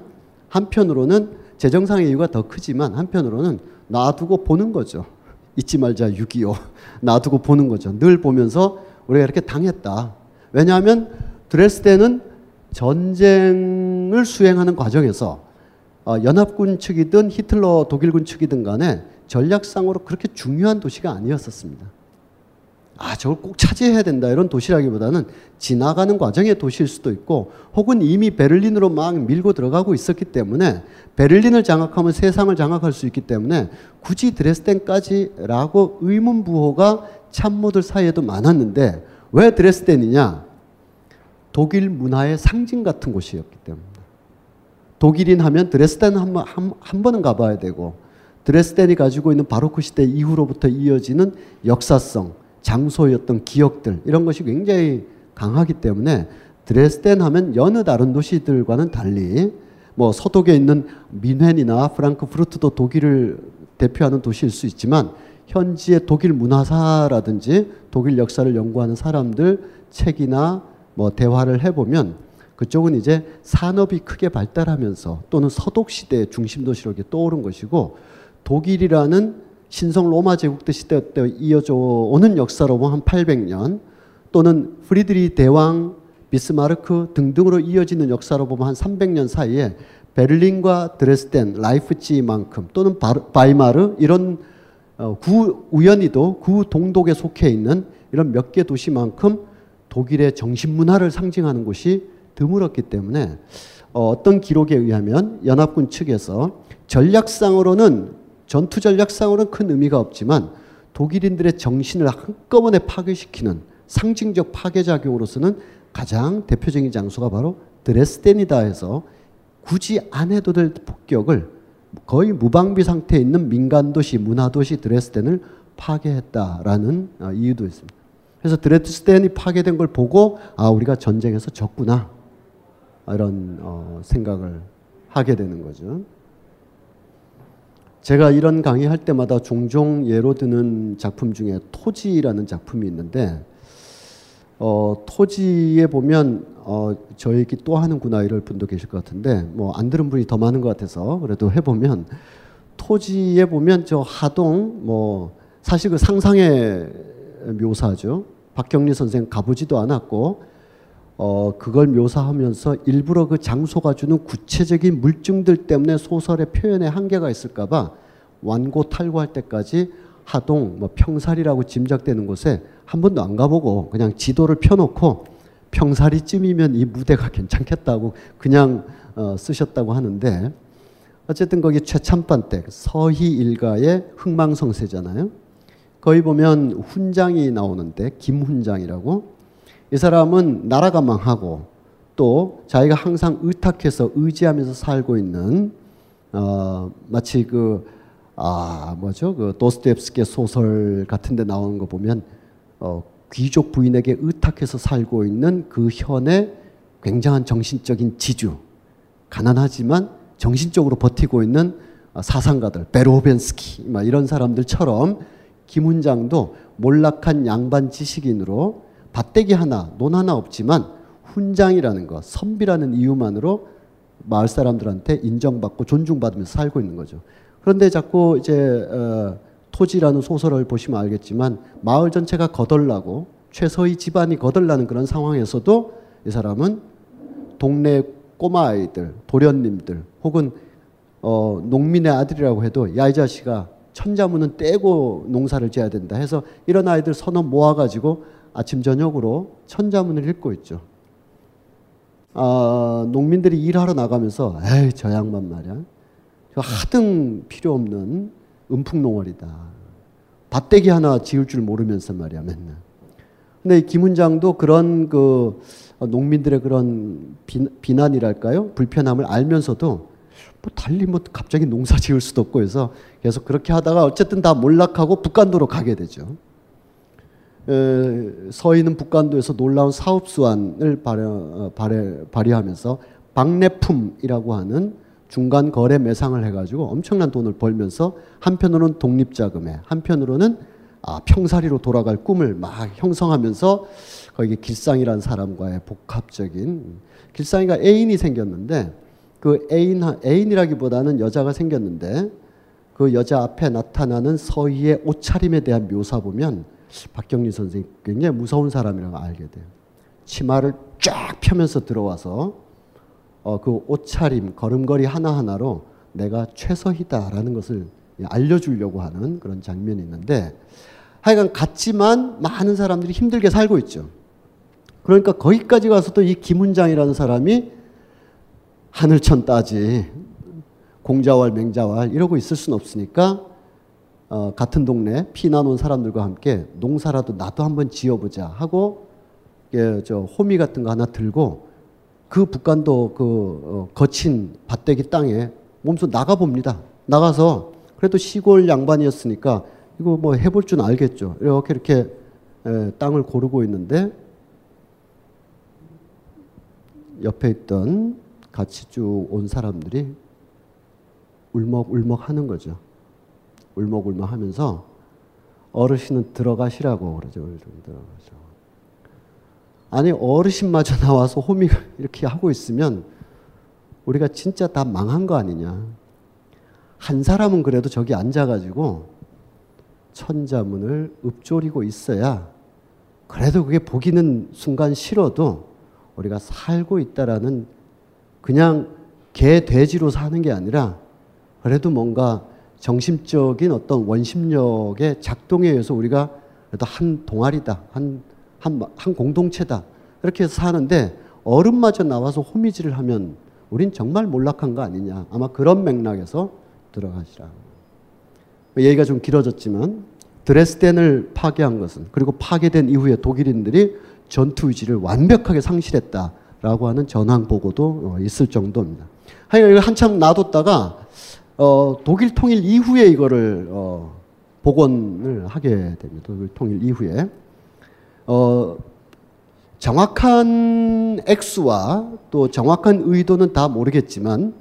한편으로는 재정상의 이유가 더 크지만 한편으로는 놔두고 보는 거죠. 잊지 말자 6.25 놔두고 보는 거죠. 늘 보면서 우리가 이렇게 당했다. 왜냐하면 드레스덴은 전쟁을 수행하는 과정에서 어, 연합군 측이든 히틀러 독일군 측이든 간에 전략상으로 그렇게 중요한 도시가 아니었었습니다. 아, 저걸 꼭 차지해야 된다. 이런 도시라기보다는 지나가는 과정의 도시일 수도 있고, 혹은 이미 베를린으로 막 밀고 들어가고 있었기 때문에, 베를린을 장악하면 세상을 장악할 수 있기 때문에, 굳이 드레스덴까지라고 의문부호가 참모들 사이에도 많았는데, 왜 드레스덴이냐? 독일 문화의 상징 같은 곳이었기 때문입니다. 독일인 하면 드레스덴 한, 한, 한 번은 가봐야 되고, 드레스덴이 가지고 있는 바로크 시대 이후로부터 이어지는 역사성, 장소였던 기억들 이런 것이 굉장히 강하기 때문에 드레스덴 하면 여느 다른 도시들과는 달리 뭐 서독에 있는 민헨이나 프랑크푸르트도 독일을 대표하는 도시일 수 있지만 현지의 독일 문화사라든지 독일 역사를 연구하는 사람들 책이나 뭐 대화를 해보면 그쪽은 이제 산업이 크게 발달하면서 또는 서독 시대의 중심 도시로 이렇게 떠오른 것이고 독일이라는 신성 로마 제국대 시대 때 이어져 오는 역사로 보면 한 800년 또는 프리드리히 대왕 비스마르크 등등으로 이어지는 역사로 보면 한 300년 사이에 베를린과 드레스덴, 라이프치히만큼 또는 바이마르 이런 어, 구 우연히도 구 동독에 속해 있는 이런 몇 개 도시만큼 독일의 정신 문화를 상징하는 곳이 드물었기 때문에 어, 어떤 기록에 의하면 연합군 측에서 전략상으로는 전투 전략상으로는 큰 의미가 없지만 독일인들의 정신을 한꺼번에 파괴시키는 상징적 파괴 작용으로서는 가장 대표적인 장소가 바로 드레스덴이다 해서 굳이 안 해도 될 폭격을 거의 무방비 상태에 있는 민간 도시, 문화 도시 드레스덴을 파괴했다라는 어, 이유도 있습니다. 그래서 드레스덴이 파괴된 걸 보고 아 우리가 전쟁에서 졌구나 이런 어, 생각을 하게 되는 거죠. 제가 이런 강의할 때마다 종종 예로 드는 작품 중에 토지라는 작품이 있는데 어, 토지에 보면 어, 저 얘기 또 하는구나 이럴 분도 계실 것 같은데 뭐 안 들은 분이 더 많은 것 같아서 그래도 해보면 토지에 보면 저 하동 뭐 사실 그 상상의 묘사죠. 박경리 선생 가보지도 않았고 어, 그걸 묘사하면서 일부러 그 장소가 주는 구체적인 물증들 때문에 소설의 표현에 한계가 있을까봐 완고 탈고할 때까지 하동, 뭐 평살이라고 짐작되는 곳에 한 번도 안 가보고 그냥 지도를 펴놓고 평살이쯤이면 이 무대가 괜찮겠다고 그냥 어, 쓰셨다고 하는데 어쨌든 거기 최참반 때 서희 일가의 흥망성쇠잖아요. 거기 보면 훈장이 나오는데 김훈장이라고 이 사람은 나라가 망하고 또 자기가 항상 의탁해서 의지하면서 살고 있는 어, 마치 그 아 뭐죠? 그 도스토옙스키의 소설 같은 데 나오는 거 보면 어, 귀족 부인에게 의탁해서 살고 있는 그 현의 굉장한 정신적인 지주 가난하지만 정신적으로 버티고 있는 어, 사상가들 베로벤스키 막 이런 사람들처럼 김훈장도 몰락한 양반 지식인으로 밭대기 하나, 논 하나 없지만 훈장이라는 것, 선비라는 이유만으로 마을 사람들한테 인정받고 존중받으면서 살고 있는 거죠. 그런데 자꾸 이제 어, 토지라는 소설을 보시면 알겠지만 마을 전체가 거덜나고 최서희 집안이 거덜나는 그런 상황에서도 이 사람은 동네 꼬마 아이들, 도련님들 혹은 어, 농민의 아들이라고 해도 야 이 자식아 천자문은 떼고 농사를 지어야 된다 해서 이런 아이들 서너 모아가지고 아침 저녁으로 천자문을 읽고 있죠. 아, 농민들이 일하러 나가면서 에이 저 양반 말이야. 저 하등 필요 없는 음풍농월이다. 밭대기 하나 지을 줄 모르면서 말이야 맨날. 근데 김훈장도 그런 그 농민들의 그런 비, 난이랄까요 불편함을 알면서도 뭐 달리 뭐 갑자기 농사 지을 수도 없고 해서 계속 그렇게 하다가 어쨌든 다 몰락하고 북간도로 가게 되죠. 서 있는 북간도에서 놀라운 사업 수완을 발휘, 어, 발휘 하면서 박내품이라고 하는 중간 거래 매상을 해가지고 엄청난 돈을 벌면서 한편으로는 독립자금에 한편으로는 아, 평사리로 돌아갈 꿈을 막 형성하면서 거기 길상이라는 사람과의 복합적인 길상이가 애인이 생겼는데 그 애인 애인이라기보다는 여자가 생겼는데 그 여자 앞에 나타나는 서희의 옷차림에 대한 묘사 보면 박경리 선생이 굉장히 무서운 사람이라고 알게 돼요. 치마를 쫙 펴면서 들어와서 어, 그 옷차림, 걸음걸이 하나하나로 내가 최서희다라는 것을 알려주려고 하는 그런 장면이 있는데 하여간 같지만 많은 사람들이 힘들게 살고 있죠. 그러니까 거기까지 가서도 이 김훈장이라는 사람이 하늘천 따지 공자왈 맹자왈 이러고 있을 수는 없으니까 어, 같은 동네 피난 온 사람들과 함께 농사라도 나도 한번 지어보자 하고 예, 저 호미 같은 거 하나 들고 그 북간도 그 어, 거친 밭대기 땅에 몸소 나가 봅니다. 나가서 그래도 시골 양반이었으니까 이거 뭐 해볼 줄 알겠죠. 이렇게 이렇게 에, 땅을 고르고 있는데 옆에 있던 같이 쭉 온 사람들이 울먹울먹 하는 거죠. 울먹울먹 하면서 어르신은 들어가시라고 그러죠. 들어가죠. 아니 어르신마저 나와서 호미 이렇게 하고 있으면 우리가 진짜 다 망한 거 아니냐. 한 사람은 그래도 저기 앉아가지고 천자문을 읊조리고 있어야 그래도 그게 보기는 순간 싫어도 우리가 살고 있다라는 그냥 개 돼지로 사는 게 아니라 그래도 뭔가 정신적인 어떤 원심력의 작동에 의해서 우리가 그래도 한 동아리다, 한, 한, 한 공동체다. 이렇게 해서 사는데 어른마저 나와서 호미질을 하면 우린 정말 몰락한 거 아니냐. 아마 그런 맥락에서 들어가시라. 얘기가 좀 길어졌지만 드레스덴을 파괴한 것은 그리고 파괴된 이후에 독일인들이 전투 의지를 완벽하게 상실했다라고 하는 전황 보고도 어, 있을 정도입니다. 하여간 한참 놔뒀다가 어, 독일 통일 이후에 이거를 어, 복원을 하게 됩니다. 독일 통일 이후에 어, 정확한 액수와 또 정확한 의도는 다 모르겠지만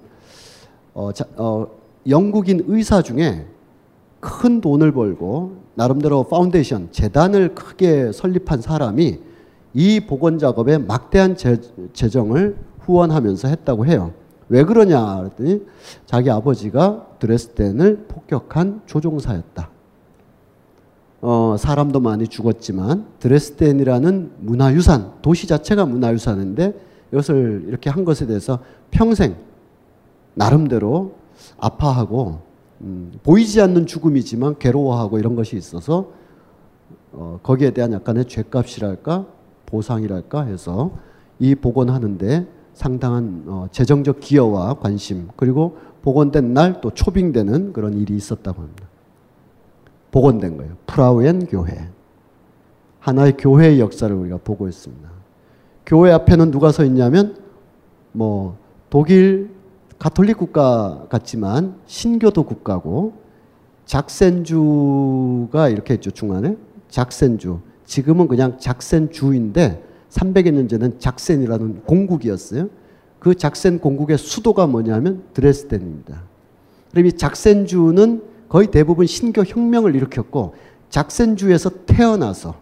어, 자, 어, 영국인 의사 중에 큰 돈을 벌고 나름대로 파운데이션 재단을 크게 설립한 사람이 이 복원 작업에 막대한 재, 재정을 후원하면서 했다고 해요. 왜 그러냐 그랬더니 자기 아버지가 드레스덴을 폭격한 조종사였다. 어, 사람도 많이 죽었지만 드레스덴이라는 문화유산, 도시 자체가 문화유산인데 이것을 이렇게 한 것에 대해서 평생 나름대로 아파하고 음, 보이지 않는 죽음이지만 괴로워하고 이런 것이 있어서 어, 거기에 대한 약간의 죄값이랄까 보상이랄까 해서 이 복원하는데 상당한 어, 재정적 기여와 관심 그리고 복원된 날 또 초빙되는 그런 일이 있었다고 합니다. 복원된 거예요. 프라우엔 교회. 하나의 교회의 역사를 우리가 보고 있습니다. 교회 앞에는 누가 서 있냐면 뭐 독일 가톨릭 국가 같지만 신교도 국가고 작센주가 이렇게 있죠 중간에 작센주 지금은 그냥 작센주인데 300여 년 전엔 작센이라는 공국이었어요. 그 작센 공국의 수도가 뭐냐면 드레스덴입니다. 그럼 이 작센주는 거의 대부분 신교 혁명을 일으켰고 작센주에서 태어나서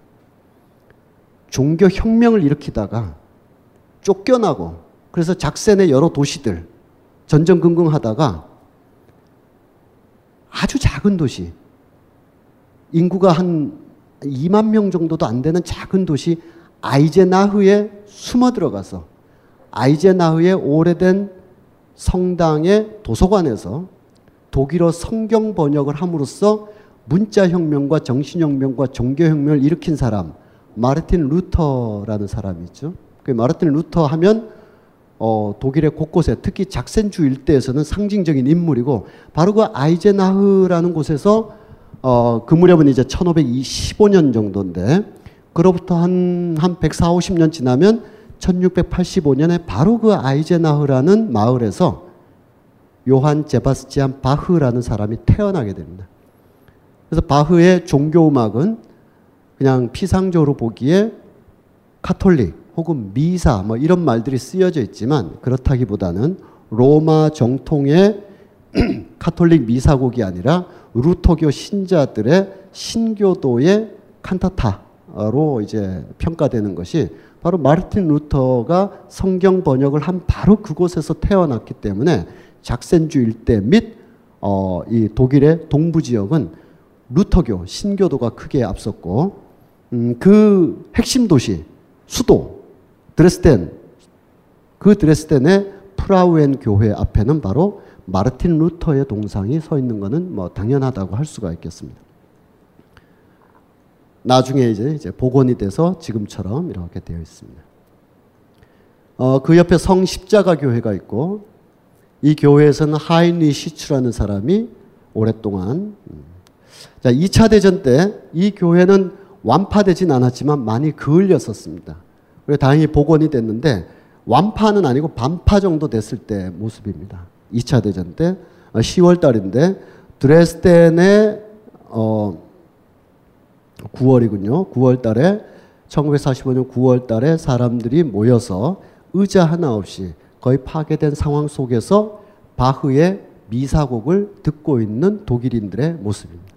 종교 혁명을 일으키다가 쫓겨나고 그래서 작센의 여러 도시들 전전긍긍하다가 아주 작은 도시 인구가 한 2만 명 정도도 안 되는 작은 도시 아이제나흐에 숨어 들어가서 아이제나흐의 오래된 성당의 도서관에서 독일어 성경 번역을 함으로써 문자 혁명과 정신 혁명과 종교 혁명을 일으킨 사람 마르틴 루터라는 사람이 있죠. 그 마르틴 루터 하면 어, 독일의 곳곳에 특히 작센주 일대에서는 상징적인 인물이고 바로 그 아이제나흐라는 곳에서 어, 그 무렵은 이제 1525년 정도인데 그로부터 한, 한 140, 50년 지나면 1685년에 바로 그 아이제나흐라는 마을에서 요한 제바스티안 바흐라는 사람이 태어나게 됩니다. 그래서 바흐의 종교음악은 그냥 피상적으로 보기에 카톨릭 혹은 미사 뭐 이런 말들이 쓰여져 있지만 그렇다기보다는 로마 정통의 카톨릭 미사곡이 아니라 루터교 신자들의 신교도의 칸타타 로 이제 평가되는 것이 바로 마르틴 루터가 성경 번역을 한 바로 그곳에서 태어났기 때문에 작센주 일대 및 어, 이 독일의 동부 지역은 루터교 신교도가 크게 앞섰고 음, 그 핵심 도시 수도 드레스덴 그 드레스덴의 프라우엔 교회 앞에는 바로 마르틴 루터의 동상이 서 있는 것은 뭐 당연하다고 할 수가 있겠습니다. 나중에 이제 이제 복원이 돼서 지금처럼 이렇게 되어 있습니다. 어, 그 옆에 성 십자가 교회가 있고 이 교회에서는 하인리 시추라는 사람이 오랫동안 음, 자 2차 대전 때 이 교회는 완파되진 않았지만 많이 그을렸었습니다. 그래 다행히 복원이 됐는데 완파는 아니고 반파 정도 됐을 때 모습입니다. 2차 대전 때 10월 어, 달인데 드레스덴의 어 9월이군요. 9월 달에 1945년 9월 달에 사람들이 모여서 의자 하나 없이 거의 파괴된 상황 속에서 바흐의 미사곡을 듣고 있는 독일인들의 모습입니다.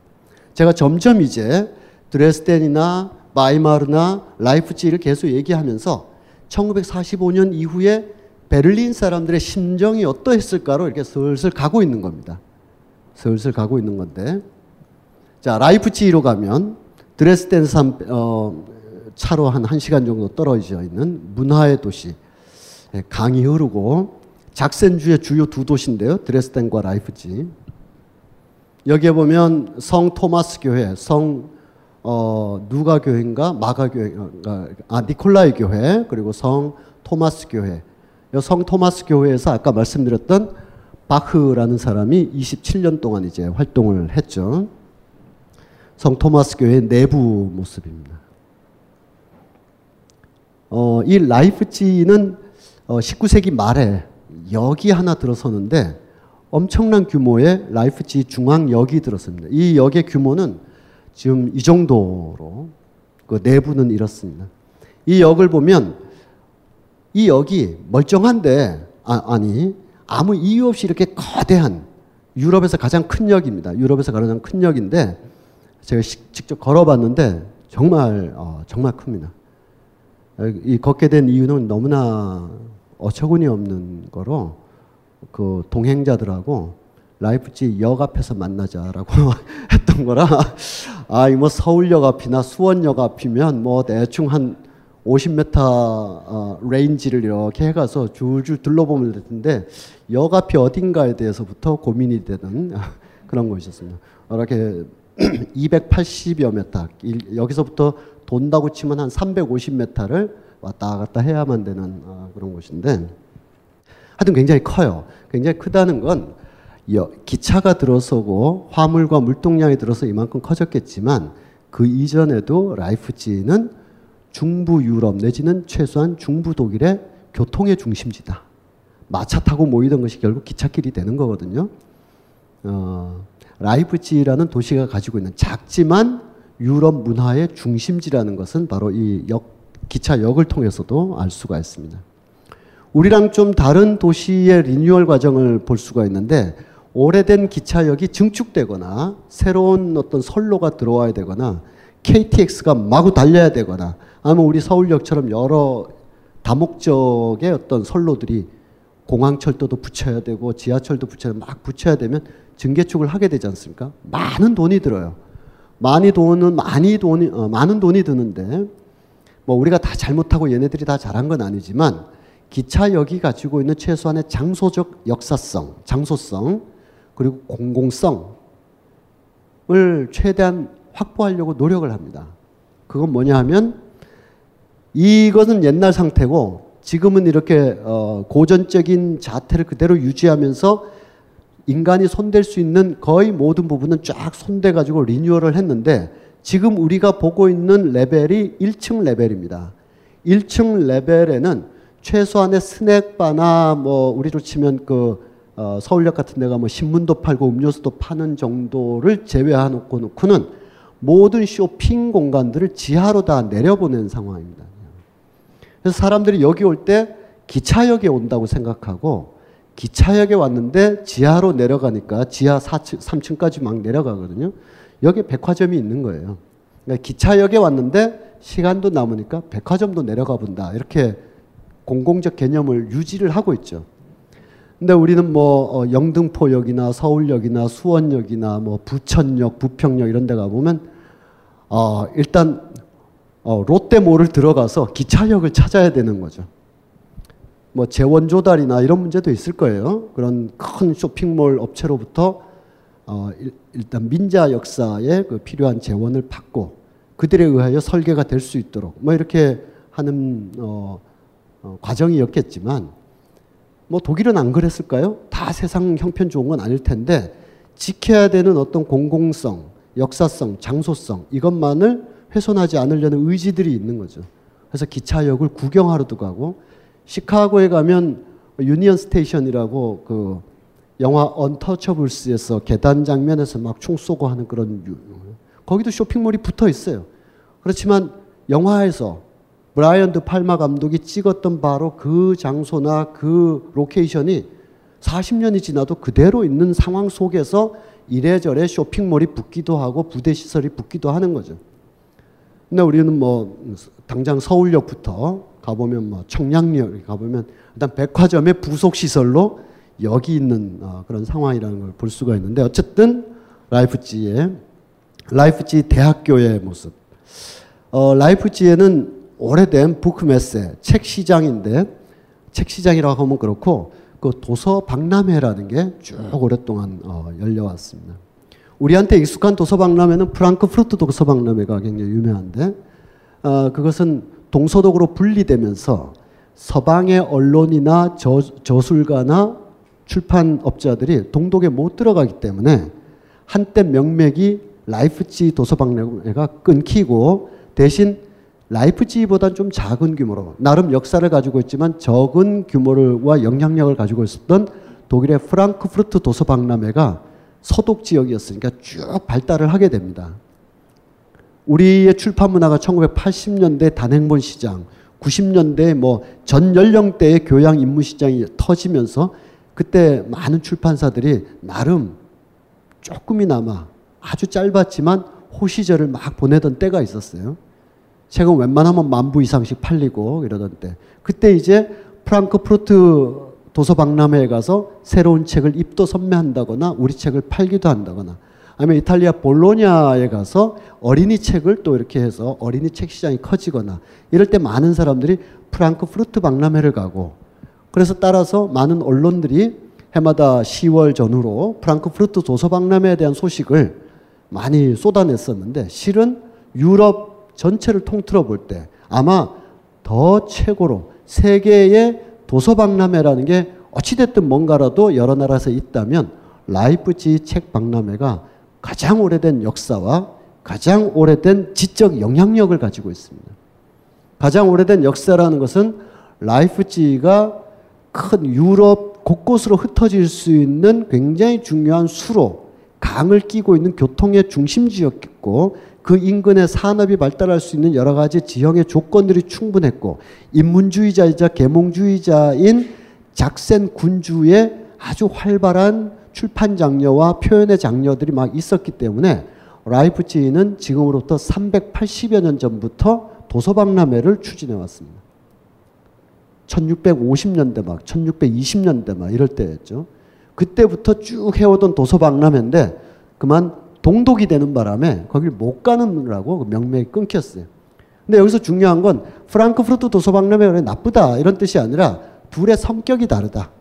제가 점점 이제 드레스덴이나 바이마르나 라이프치히를 계속 얘기하면서 1945년 이후에 베를린 사람들의 심정이 어떠했을까로 이렇게 슬슬 가고 있는 겁니다. 슬슬 가고 있는 건데. 자, 라이프치히로 가면 드레스덴 산, 어, 차로 한 1시간 정도 떨어져 있는 문화의 도시. 예, 강이 흐르고 작센주의 주요 두 도시인데요. 드레스덴과 라이프치히. 여기에 보면 성 토마스 교회, 성 어, 누가 교회인가 마가 교회인가 아 니콜라이 교회 그리고 성 토마스 교회. 성 토마스 교회에서 아까 말씀드렸던 바흐라는 사람이 27년 동안 이제 활동을 했죠. 성 토마스 교회 내부 모습입니다. 어, 이 라이프치히는 어, 19세기 말에 역이 하나 들어서는데 엄청난 규모의 라이프치히 중앙역이 들었습니다. 이 역의 규모는 지금 이 정도로 그 내부는 이렇습니다. 이 역을 보면 이 역이 멀쩡한데 아, 니 아무 이유 없이 이렇게 거대한 유럽에서 가장 큰 역입니다. 유럽에서 가장 큰 역인데 제가 시, 직접 걸어봤는데 정말 어, 정말 큽니다. 이 걷게 된 이유는 너무나 어처구니 없는 거로 그 동행자들하고 라이프치히 역 앞에서 만나자라고 했던 거라 아, 이 뭐 서울역 앞이나 수원역 앞이면 뭐 대충 한 50m 어, range를 이렇게 해가서 줄줄 둘러보면 될 텐데 역 앞이 어딘가에 대해서부터 고민이 되는 그런 것이었습니다. 이렇게 280여 메타 여기서부터 돈다고 치면 한 350m를 왔다 갔다 해야만 되는 어, 그런 곳인데 하여튼 굉장히 커요. 굉장히 크다는 건 기차가 들어서고 화물과 물동량이 들어서 이만큼 커졌겠지만 그 이전에도 라이프치히는 중부 유럽 내지는 최소한 중부 독일의 교통의 중심지다. 마차 타고 모이던 것이 결국 기찻길이 되는 거거든요. 어, 라이프치히라는 도시가 가지고 있는 작지만 유럽 문화의 중심지라는 것은 바로 이 역, 기차역을 통해서도 알 수가 있습니다. 우리랑 좀 다른 도시의 리뉴얼 과정을 볼 수가 있는데 오래된 기차역이 증축되거나 새로운 어떤 선로가 들어와야 되거나 KTX가 마구 달려야 되거나 아니면 우리 서울역처럼 여러 다목적의 어떤 선로들이 공항철도도 붙여야 되고 지하철도 붙여야 막 붙여야 되면 증개축을 하게 되지 않습니까? 많은 돈이 들어요. 많이 돈은 많이 돈이 어, 많은 돈이 드는데 뭐 우리가 다 잘못하고 얘네들이 다 잘한 건 아니지만 기차역이 가지고 있는 최소한의 장소적 역사성, 장소성 그리고 공공성을 최대한 확보하려고 노력을 합니다. 그건 뭐냐 하면 이것은 옛날 상태고 지금은 이렇게 어 고전적인 자태를 그대로 유지하면서 인간이 손댈 수 있는 거의 모든 부분은 쫙 손대 가지고 리뉴얼을 했는데 지금 우리가 보고 있는 레벨이 1층 레벨입니다. 1층 레벨에는 최소한의 스낵바나 뭐 우리로 치면 그 어, 서울역 같은 데가 뭐 신문도 팔고 음료수도 파는 정도를 제외해놓고 놓고는 모든 쇼핑 공간들을 지하로 다 내려보낸 상황입니다. 그래서 사람들이 여기 올 때 기차역에 온다고 생각하고 기차역에 왔는데 지하로 내려가니까 지하 4층, 3층까지 막 내려가거든요. 여기 백화점이 있는 거예요. 그러니까 기차역에 왔는데 시간도 남으니까 백화점도 내려가 본다. 이렇게 공공적 개념을 유지를 하고 있죠. 근데 우리는 뭐 어, 영등포역이나 서울역이나 수원역이나 뭐 부천역, 부평역 이런 데 가보면 어, 일단 어, 롯데몰을 들어가서 기차역을 찾아야 되는 거죠. 뭐 재원 조달이나 이런 문제도 있을 거예요. 그런 큰 쇼핑몰 업체로부터 어, 일단 민자 역사에 그 필요한 재원을 받고 그들에 의하여 설계가 될 수 있도록 뭐 이렇게 하는 어, 어, 과정이었겠지만 뭐 독일은 안 그랬을까요? 다 세상 형편 좋은 건 아닐 텐데 지켜야 되는 어떤 공공성, 역사성, 장소성 이것만을 훼손하지 않으려는 의지들이 있는 거죠. 그래서 기차역을 구경하러도 가고 시카고에 가면 유니언 스테이션이라고 그 영화 언터처블스에서 계단 장면에서 막 총 쏘고 하는 그런 거기도 쇼핑몰이 붙어 있어요. 그렇지만 영화에서 브라이언 드 팔마 감독이 찍었던 바로 그 장소나 그 로케이션이 40년이 지나도 그대로 있는 상황 속에서 이래저래 쇼핑몰이 붙기도 하고 부대 시설이 붙기도 하는 거죠. 근데 우리는 뭐 당장 서울역부터 가보면 뭐 청량리역 가보면 일단 백화점의 부속 시설로 여기 있는 어, 그런 상황이라는 걸 볼 수가 있는데 어쨌든 라이프지의 라이프지 대학교의 모습. 어, 라이프지에는 오래된 부크메세 책 시장인데 책 시장이라고 하면 그렇고 그 도서 박람회라는 게 쭉 오랫동안 어, 열려왔습니다. 우리한테 익숙한 도서 박람회는 프랑크푸르트 도서 박람회가 굉장히 유명한데 어, 그것은 동서독으로 분리되면서 서방의 언론이나 저, 저술가나 출판업자들이 동독에 못 들어가기 때문에 한때 명맥이 라이프지 도서박람회가 끊기고 대신 라이프지보다 좀 작은 규모로 나름 역사를 가지고 있지만 적은 규모와 영향력을 가지고 있었던 독일의 프랑크푸르트 도서박람회가 서독 지역이었으니까 쭉 발달을 하게 됩니다. 우리의 출판 문화가 1980년대 단행본 시장, 90년대 뭐 전 연령대의 교양 인문 시장이 터지면서 그때 많은 출판사들이 나름 조금이나마 아주 짧았지만 호시절을 막 보내던 때가 있었어요. 책은 웬만하면 만부 이상씩 팔리고 이러던 때. 그때 이제 프랑크푸르트 도서박람회에 가서 새로운 책을 입도 선매한다거나 우리 책을 팔기도 한다거나 아니면 이탈리아 볼로냐에 가서 어린이 책을 또 이렇게 해서 어린이 책 시장이 커지거나 이럴 때 많은 사람들이 프랑크푸르트 박람회를 가고 그래서 따라서 많은 언론들이 해마다 10월 전후로 프랑크푸르트 도서 박람회에 대한 소식을 많이 쏟아냈었는데 실은 유럽 전체를 통틀어 볼 때 아마 더 최고로 세계의 도서 박람회라는 게 어찌됐든 뭔가라도 여러 나라에서 있다면 라이프지 책 박람회가 가장 오래된 역사와 가장 오래된 지적 영향력을 가지고 있습니다. 가장 오래된 역사라는 것은 라이프지가 큰 유럽 곳곳으로 흩어질 수 있는 굉장히 중요한 수로 강을 끼고 있는 교통의 중심지였고 그 인근에 산업이 발달할 수 있는 여러 가지 지형의 조건들이 충분했고 인문주의자이자 계몽주의자인 작센 군주의 아주 활발한 출판 장려와 표현의 장려들이 막 있었기 때문에 라이프치히는 지금으로부터 380여 년 전부터 도서박람회를 추진해 왔습니다. 1650년대 막 1620년대 막 이럴 때였죠. 그때부터 쭉 해오던 도서박람회인데 그만 동독이 되는 바람에 거길 못 가는라고 그 명맥이 끊겼어요. 근데 여기서 중요한 건 프랑크푸르트 도서박람회가 나쁘다 이런 뜻이 아니라 둘의 성격이 다르다.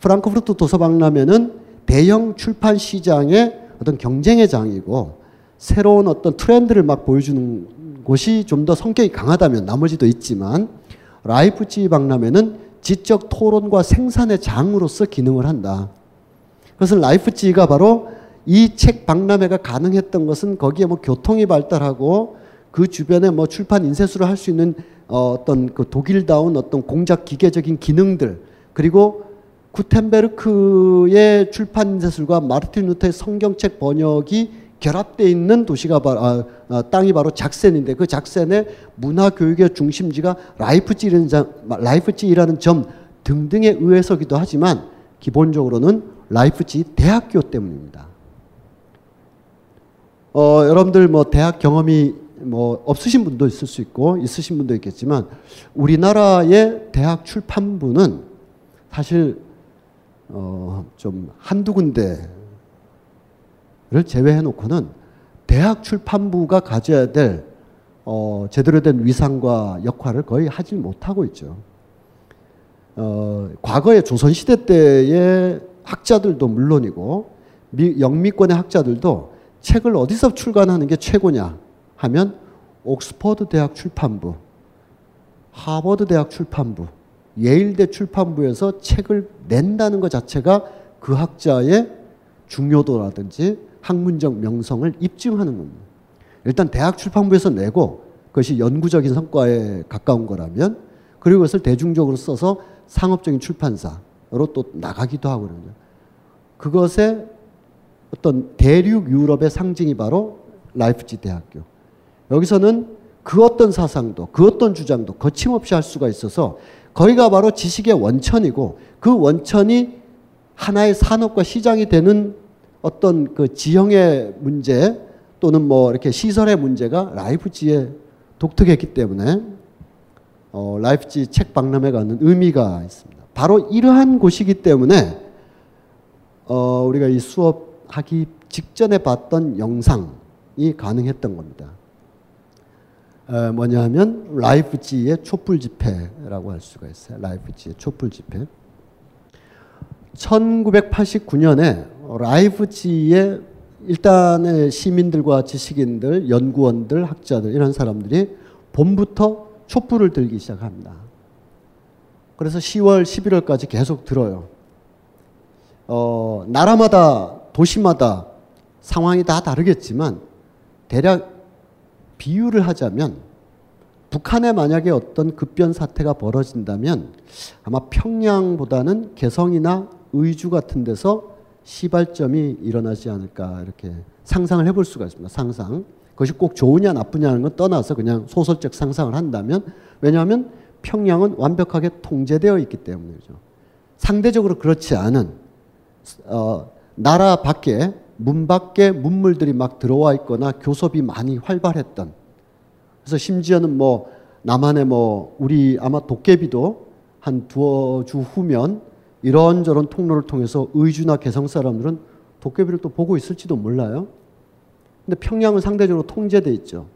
프랑크푸르트 도서박람회는 대형 출판 시장의 어떤 경쟁의 장이고 새로운 어떤 트렌드를 막 보여주는 곳이 좀 더 성격이 강하다면 나머지도 있지만 라이프치히 박람회는 지적 토론과 생산의 장으로서 기능을 한다. 그것은 라이프치히가 바로 이 책 박람회가 가능했던 것은 거기에 뭐 교통이 발달하고 그 주변에 뭐 출판 인쇄술을 할 수 있는 어, 어떤 그 독일다운 어떤 공작 기계적인 기능들 그리고 구텐베르크의 출판 인쇄술과 마르틴 루터의 성경책 번역이 결합되어 있는 도시가 바로 아, 아, 땅이 바로 작센인데 그 작센의 문화 교육의 중심지가 라이프치히라는 점 등등에 의해서기도 하지만 기본적으로는 라이프치히 대학교 때문입니다. 어, 여러분들 뭐 대학 경험이 뭐 없으신 분도 있을 수 있고 있으신 분도 있겠지만 우리나라의 대학 출판부는 사실 어, 좀 한두 군데 제외해 놓고는 대학 출판부가 가져야 될 어, 제대로 된 위상과 역할을 거의 하지 못하고 있죠. 어, 과거의 조선시대 때의 학자들도 물론이고 미, 영미권의 학자들도 책을 어디서 출간하는 게 최고냐 하면 옥스퍼드 대학 출판부, 하버드 대학 출판부, 예일대 출판부에서 책을 낸다는 것 자체가 그 학자의 중요도라든지 학문적 명성을 입증하는 겁니다. 일단 대학 출판부에서 내고 그것이 연구적인 성과에 가까운 거라면 그리고 그것을 대중적으로 써서 상업적인 출판사로 또 나가기도 하고 그러죠. 그것의 어떤 대륙 유럽의 상징이 바로 라이프지 대학교. 여기서는 그 어떤 사상도 그 어떤 주장도 거침없이 할 수가 있어서 거기가 바로 지식의 원천이고 그 원천이 하나의 산업과 시장이 되는 어떤 그 지형의 문제 또는 뭐 이렇게 시설의 문제가 라이프지에 독특했기 때문에 어, 라이프지 책 박람회 가는 의미가 있습니다. 바로 이러한 곳이기 때문에 어, 우리가 이 수업하기 직전에 봤던 영상이 가능했던 겁니다. 어, 뭐냐 하면 라이프지의 촛불 집회라고 할 수가 있어요. 라이프지의 촛불 집회. 1989년에 라이프지의 일단의 시민들과 지식인들, 연구원들, 학자들 이런 사람들이 봄부터 촛불을 들기 시작합니다. 그래서 10월, 11월까지 계속 들어요. 어, 나라마다 도시마다 상황이 다 다르겠지만 대략 비유를 하자면 북한에 만약에 어떤 급변 사태가 벌어진다면 아마 평양보다는 개성이나 의주 같은 데서 시발점이 일어나지 않을까 이렇게 상상을 해볼 수가 있습니다. 상상. 그것이 꼭 좋으냐 나쁘냐는 건 떠나서 그냥 소설적 상상을 한다면 왜냐하면 평양은 완벽하게 통제되어 있기 때문이죠. 상대적으로 그렇지 않은 어, 나라 밖에 문 밖에 문물들이 막 들어와 있거나 교섭이 많이 활발했던 그래서 심지어는 뭐 남한의 뭐 우리 아마 도깨비도 한 두어 주 후면 이런저런 통로를 통해서 의주나 개성 사람들은 도깨비를 또 보고 있을지도 몰라요. 근데 평양은 상대적으로 통제돼 있죠.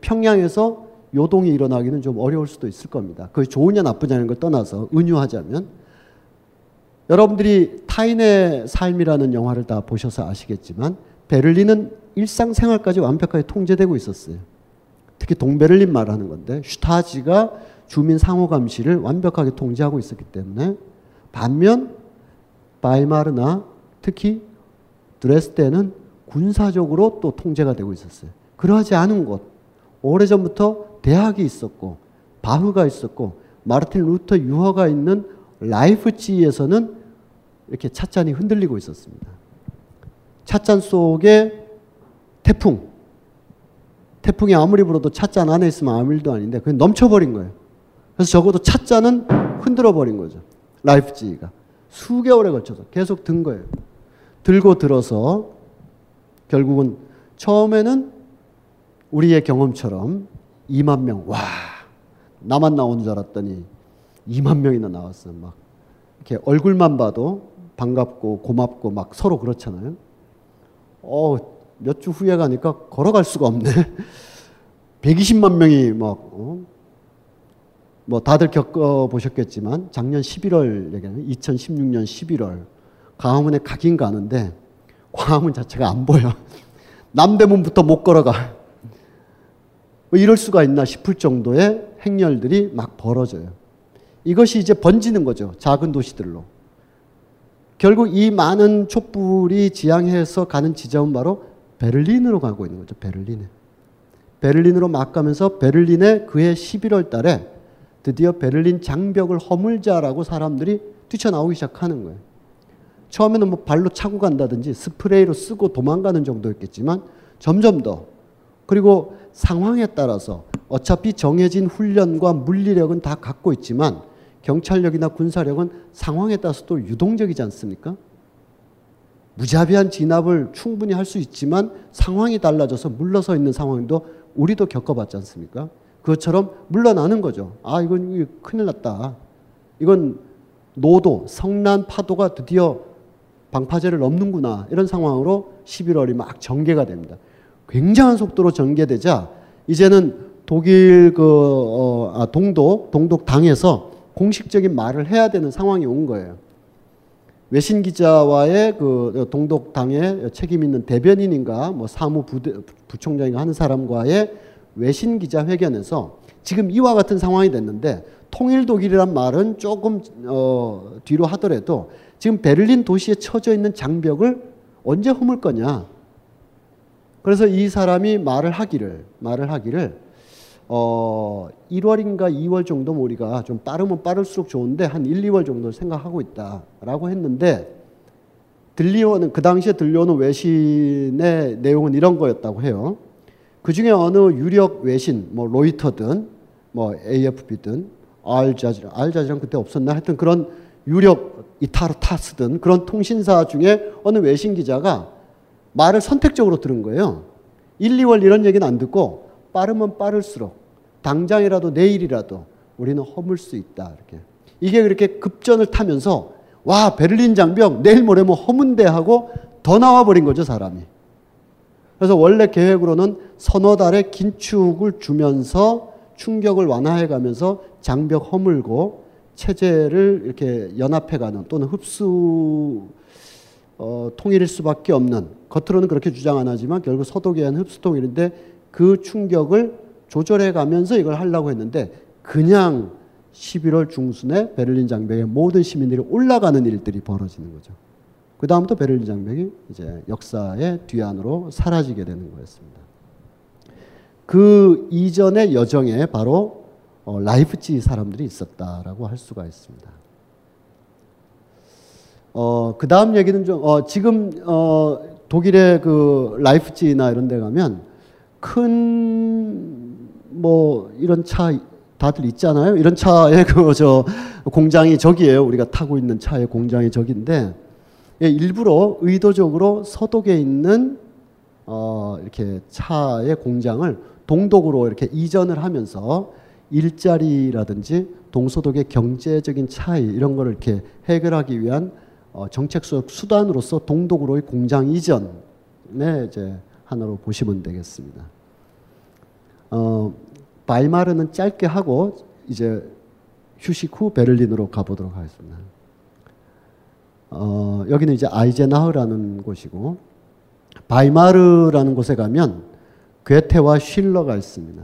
평양에서 요동이 일어나기는 좀 어려울 수도 있을 겁니다. 그게 좋으냐 나쁘냐는 걸 떠나서 은유하자면 여러분들이 타인의 삶이라는 영화를 다 보셔서 아시겠지만 베를린은 일상생활까지 완벽하게 통제되고 있었어요. 특히 동베를린 말하는 건데 슈타지가 주민 상호 감시를 완벽하게 통제하고 있었기 때문에 반면 바이마르나 특히 드레스덴은 군사적으로 또 통제가 되고 있었어요. 그러하지 않은 곳 오래전부터 대학이 있었고 바흐가 있었고 마르틴 루터 유허가 있는 라이프치히에서는 이렇게 찻잔이 흔들리고 있었습니다. 찻잔 속에 태풍. 태풍이 아무리 불어도 찻잔 안에 있으면 아무 일도 아닌데 그냥 넘쳐버린 거예요. 그래서 적어도 찻잔은 흔들어 버린 거죠. 라이프치히가. 수개월에 걸쳐서 계속 든 거예요. 들고 들어서 결국은 처음에는 우리의 경험처럼 2만 명, 와, 나만 나오는 줄 알았더니 2만 명이나 나왔어요. 막 이렇게 얼굴만 봐도 반갑고 고맙고 막 서로 그렇잖아요. 어, 몇 주 후에 가니까 걸어갈 수가 없네. 120만 명이 막, 어? 뭐 다들 겪어보셨겠지만 작년 11월 얘기하는 2016년 11월 광화문에 가긴 가는데 광화문 자체가 안 보여. 남대문부터 못 걸어가. 뭐 이럴 수가 있나 싶을 정도의 행렬들이 막 벌어져요. 이것이 이제 번지는 거죠. 작은 도시들로. 결국 이 많은 촛불이 지향해서 가는 지점은 바로 베를린으로 가고 있는 거죠. 베를린에. 베를린으로 막 가면서 베를린에 그해 11월 달에 드디어 베를린 장벽을 허물자라고 사람들이 뛰쳐나오기 시작하는 거예요. 처음에는 뭐 발로 차고 간다든지 스프레이로 쓰고 도망가는 정도였겠지만 점점 더 그리고 상황에 따라서 어차피 정해진 훈련과 물리력은 다 갖고 있지만 경찰력이나 군사력은 상황에 따라서 또 유동적이지 않습니까? 무자비한 진압을 충분히 할 수 있지만 상황이 달라져서 물러서 있는 상황도 우리도 겪어봤지 않습니까? 그것처럼 물러나는 거죠. 아, 이건 큰일 났다. 이건 노도, 성난 파도가 드디어 방파제를 넘는구나. 이런 상황으로 11월이 막 전개가 됩니다. 굉장한 속도로 전개되자 이제는 독일 그 어, 아, 동독 동독 당에서 공식적인 말을 해야 되는 상황이 온 거예요. 외신 기자와의 그 동독 당의 책임 있는 대변인인가 뭐 사무 부총장인가 하는 사람과의 외신 기자 회견에서 지금 이와 같은 상황이 됐는데 통일 독일이란 말은 조금 어, 뒤로 하더라도 지금 베를린 도시에 쳐져 있는 장벽을 언제 허물 거냐. 그래서 이 사람이 말을 하기를 말을 하기를 어 1월인가 2월 정도 우리가 좀 빠르면 빠를수록 좋은데 한 1, 2월 정도 생각하고 있다라고 했는데 들리오는 그 당시에 들려오는 외신의 내용은 이런 거였다고 해요. 그 중에 어느 유력 외신, 뭐 로이터든 뭐 AFP든 알자지라, 알자지라 그때 없었나 하여튼 그런 유력 이타르타스든 그런 통신사 중에 어느 외신 기자가 말을 선택적으로 들은 거예요. 1, 2월 이런 얘기는 안 듣고 빠르면 빠를수록 당장이라도 내일이라도 우리는 허물 수 있다. 이렇게. 이게 그렇게 급전을 타면서 와 베를린 장벽 내일 모레면 허문대 하고 더 나와 버린 거죠 사람이. 그래서 원래 계획으로는 서너 달의 긴축을 주면서 충격을 완화해 가면서 장벽 허물고 체제를 이렇게 연합해 가는 또는 흡수 어, 통일일 수밖에 없는 겉으로는 그렇게 주장 안 하지만 결국 서독에 의한 흡수 통일인데 그 충격을 조절해 가면서 이걸 하려고 했는데 그냥 11월 중순에 베를린 장벽에 모든 시민들이 올라가는 일들이 벌어지는 거죠. 그 다음부터 베를린 장벽이 이제 역사의 뒤안으로 사라지게 되는 거였습니다. 그 이전의 여정에 바로 어, 라이프치히 사람들이 있었다라고 할 수가 있습니다. 어, 그 다음 얘기는 좀, 어, 지금, 어, 독일의 그 라이프치히나 이런 데 가면 큰, 뭐, 이런 차 다들 있잖아요. 이런 차의 그, 저, 공장이 저기에요. 우리가 타고 있는 차의 공장이 저기인데, 예, 일부러 의도적으로 서독에 있는, 어, 이렇게 차의 공장을 동독으로 이렇게 이전을 하면서 일자리라든지 동서독의 경제적인 차이 이런 거를 이렇게 해결하기 위한 어, 정책적 수단으로서 동독으로의 공장 이전에 이제 하나로 보시면 되겠습니다. 어, 바이마르는 짧게 하고 이제 휴식 후 베를린으로 가보도록 하겠습니다. 어, 여기는 이제 아이젠하우라는 곳이고 바이마르라는 곳에 가면 괴테와 쉴러가 있습니다.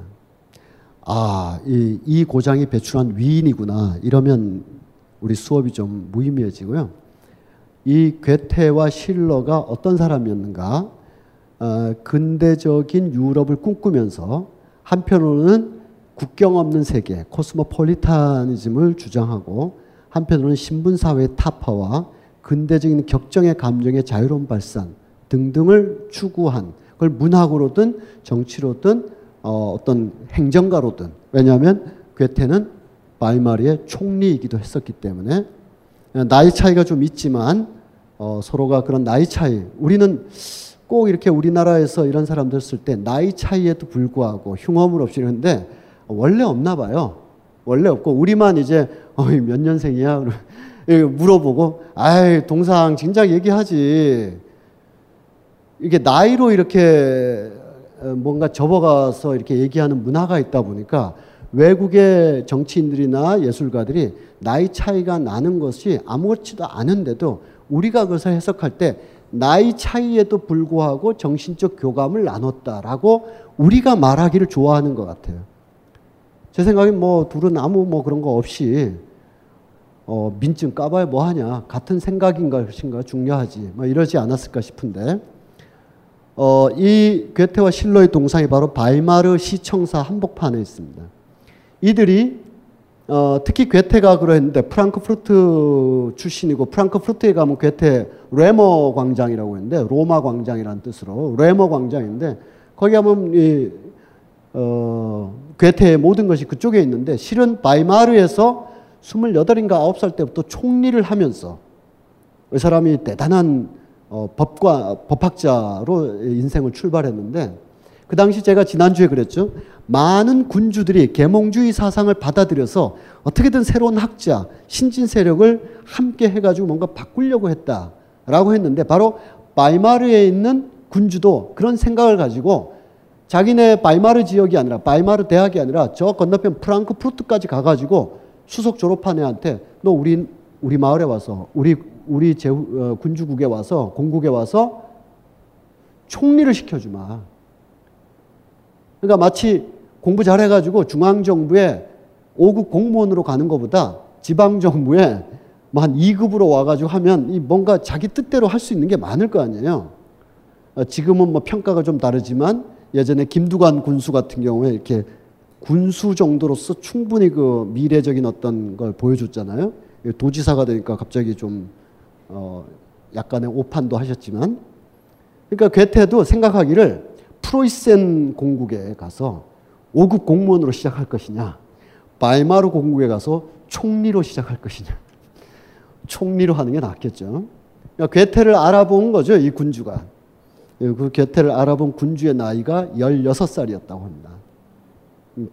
아, 이, 이 고장이 배출한 위인이구나. 이러면 우리 수업이 좀 무의미해지고요. 이 괴테와 실러가 어떤 사람이었는가? 어, 근대적인 유럽을 꿈꾸면서 한편으로는 국경 없는 세계, 코스모폴리타니즘을 주장하고 한편으로는 신분사회의 타파와 근대적인 격정의 감정의 자유로운 발산 등등을 추구한 그걸 문학으로든 정치로든 어, 어떤 행정가로든 왜냐하면 괴테는 바이마르의 총리이기도 했었기 때문에 나이 차이가 좀 있지만 어, 서로가 그런 나이 차이 우리는 꼭 이렇게 우리나라에서 이런 사람들 쓸 때 나이 차이에도 불구하고 흉엄을 없이 이러는데 원래 없나 봐요. 원래 없고 우리만 이제 어이 몇 년생이야 물어보고 아이 동상 진작 얘기하지 이게 나이로 이렇게 어, 뭔가 접어가서 이렇게 얘기하는 문화가 있다 보니까 외국의 정치인들이나 예술가들이 나이 차이가 나는 것이 아무렇지도 않은데도 우리가 그것을 해석할 때 나이 차이에도 불구하고 정신적 교감을 나눴다라고 우리가 말하기를 좋아하는 것 같아요. 제 생각엔 뭐 둘은 아무 뭐 그런 거 없이 어, 민증 까봐야 뭐 하냐 같은 생각인가 것인가 중요하지 뭐 이러지 않았을까 싶은데 어, 이 괴테와 실로의 동상이 바로 바이마르 시청사 한복판에 있습니다. 이들이 어, 특히 괴테가 그러했는데 프랑크푸르트 출신이고 프랑크푸르트에 가면 괴테 레머 광장이라고 했는데 로마 광장이라는 뜻으로 레머 광장인데 거기 가면 이 어, 괴테의 모든 것이 그쪽에 있는데 실은 바이마르에서 28인가 9살 때부터 총리를 하면서 이 사람이 대단한 어, 법과 법학자로 인생을 출발했는데 그 당시 제가 지난주에 그랬죠. 많은 군주들이 계몽주의 사상을 받아들여서 어떻게든 새로운 학자, 신진 세력을 함께 해가지고 뭔가 바꾸려고 했다라고 했는데 바로 바이마르에 있는 군주도 그런 생각을 가지고 자기네 바이마르 지역이 아니라 바이마르 대학이 아니라 저 건너편 프랑크푸르트까지 가가지고 수석 졸업한 애한테 너 우리 우리 마을에 와서 우리 우리 제 어, 군주국에 와서 공국에 와서 총리를 시켜주마. 그러니까 마치 공부 잘해가지고 중앙정부에 5급 공무원으로 가는 것보다 지방정부에 뭐 한 2급으로 와가지고 하면 이 뭔가 자기 뜻대로 할 수 있는 게 많을 거 아니에요. 어, 지금은 뭐 평가가 좀 다르지만 예전에 김두관 군수 같은 경우에 이렇게 군수 정도로서 충분히 그 미래적인 어떤 걸 보여줬잖아요. 도지사가 되니까 갑자기 좀, 어, 약간의 오판도 하셨지만. 그러니까 괴테도 생각하기를 프로이센 공국에 가서 5급 공무원으로 시작할 것이냐, 바이마르 공국에 가서 총리로 시작할 것이냐. 총리로 하는 게 낫겠죠. 그러니까 괴테를 알아본 거죠, 이 군주가. 그 괴테를 알아본 군주의 나이가 16살이었다고 합니다.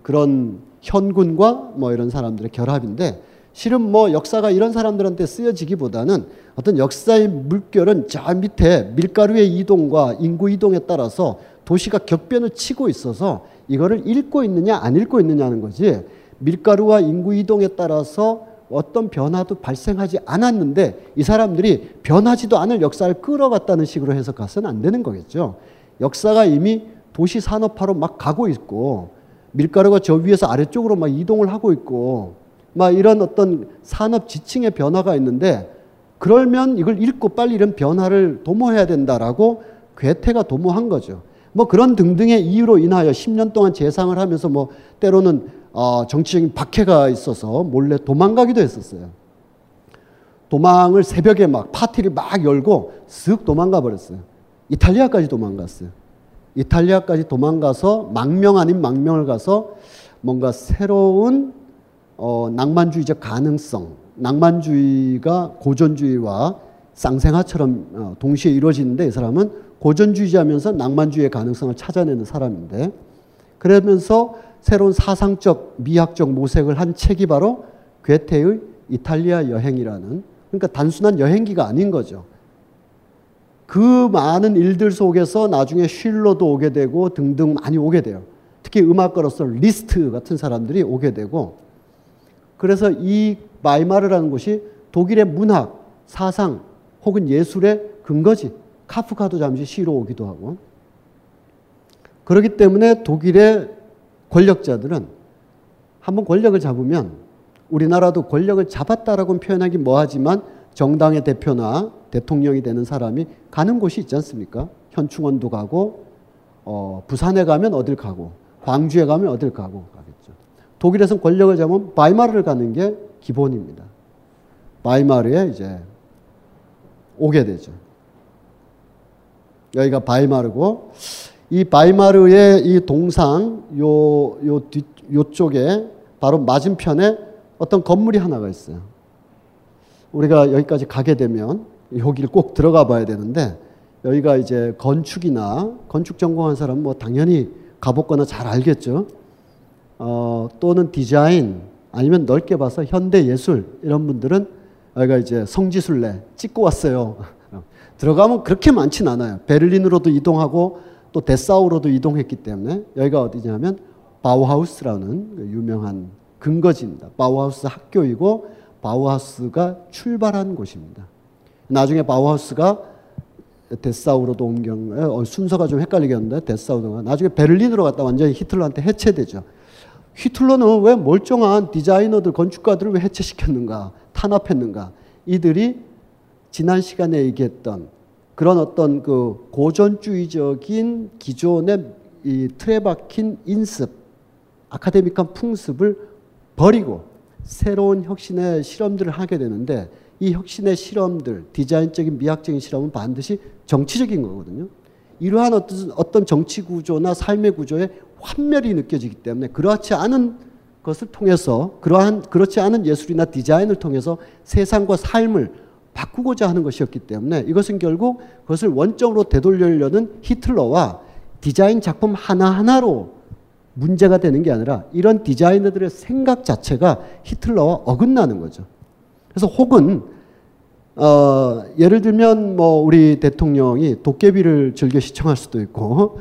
그런 현군과 뭐 이런 사람들의 결합인데 실은 뭐 역사가 이런 사람들한테 쓰여지기보다는 어떤 역사의 물결은 저 밑에 밀가루의 이동과 인구 이동에 따라서 도시가 격변을 치고 있어서 이거를 읽고 있느냐 안 읽고 있느냐는 거지 밀가루와 인구 이동에 따라서 어떤 변화도 발생하지 않았는데 이 사람들이 변하지도 않을 역사를 끌어갔다는 식으로 해석해서는 안 되는 거겠죠. 역사가 이미 도시 산업화로 막 가고 있고 밀가루가 저 위에서 아래쪽으로 막 이동을 하고 있고 막 이런 어떤 산업 지층의 변화가 있는데 그러면 이걸 읽고 빨리 이런 변화를 도모해야 된다라고 괴테가 도모한 거죠. 뭐 그런 등등의 이유로 인하여 10년 동안 재상을 하면서 뭐 때로는 어 정치적인 박해가 있어서 몰래 도망가기도 했었어요. 도망을 새벽에 막 파티를 막 열고 쓱 도망가 버렸어요. 이탈리아까지 도망갔어요. 이탈리아까지 도망가서 망명 아닌 망명을 가서 뭔가 새로운 어, 낭만주의적 가능성, 낭만주의가 고전주의와 쌍생아처럼 어, 동시에 이루어지는데 이 사람은 고전주의자면서 낭만주의의 가능성을 찾아내는 사람인데 그러면서 새로운 사상적 미학적 모색을 한 책이 바로 괴테의 이탈리아 여행이라는 그러니까 단순한 여행기가 아닌 거죠. 그 많은 일들 속에서 나중에 쉴러도 오게 되고 등등 많이 오게 돼요. 특히 음악가로서 리스트 같은 사람들이 오게 되고 그래서 이 바이마르라는 곳이 독일의 문학, 사상 혹은 예술의 근거지. 카프카도 잠시 쉬러 오기도 하고. 그렇기 때문에 독일의 권력자들은 한번 권력을 잡으면 우리나라도 권력을 잡았다라고 표현하기 뭐하지만 정당의 대표나 대통령이 되는 사람이 가는 곳이 있지 않습니까? 현충원도 가고 어, 부산에 가면 어딜 가고 광주에 가면 어딜 가고 독일에서는 권력을 잡으면 바이마르를 가는 게 기본입니다. 바이마르에 이제 오게 되죠. 여기가 바이마르고 이 바이마르의 이 동상 요 요 뒤 요쪽에 바로 맞은편에 어떤 건물이 하나가 있어요. 우리가 여기까지 가게 되면 여기를 꼭 들어가 봐야 되는데 여기가 이제 건축이나 건축 전공한 사람 뭐 당연히 가봤거나 잘 알겠죠. 어, 또는 디자인 아니면 넓게 봐서 현대 예술 이런 분들은 여기가 이제 성지순례 찍고 왔어요. 들어가면 그렇게 많진 않아요. 베를린으로도 이동하고 또 데사우로도 이동했기 때문에 여기가 어디냐면 바우하우스라는 그 유명한 근거지입니다. 바우하우스 학교이고 바우하우스가 출발한 곳입니다. 나중에 바우하우스가 데사우로도 옮겨 어, 순서가 좀 헷갈리겠는데 데사우로가 나중에 베를린으로 갔다 완전히 히틀러한테 해체되죠. 히틀러는 왜 멀쩡한 디자이너들, 건축가들을 왜 해체시켰는가, 탄압했는가? 이들이 지난 시간에 얘기했던 그런 어떤 그 고전주의적인 기존의 이 틀에 박힌 인습, 아카데믹한 풍습을 버리고 새로운 혁신의 실험들을 하게 되는데 이 혁신의 실험들, 디자인적인 미학적인 실험은 반드시 정치적인 거거든요. 이러한 어떤, 어떤 정치 구조나 삶의 구조에 환멸이 느껴지기 때문에 그렇지 않은 것을 통해서 그러한 그렇지 않은 예술이나 디자인을 통해서 세상과 삶을 바꾸고자 하는 것이었기 때문에 이것은 결국 그것을 원점으로 되돌리려는 히틀러와 디자인 작품 하나하나로 문제가 되는 게 아니라 이런 디자이너들의 생각 자체가 히틀러와 어긋나는 거죠. 그래서 혹은 어, 예를 들면 뭐 우리 대통령이 도깨비를 즐겨 시청할 수도 있고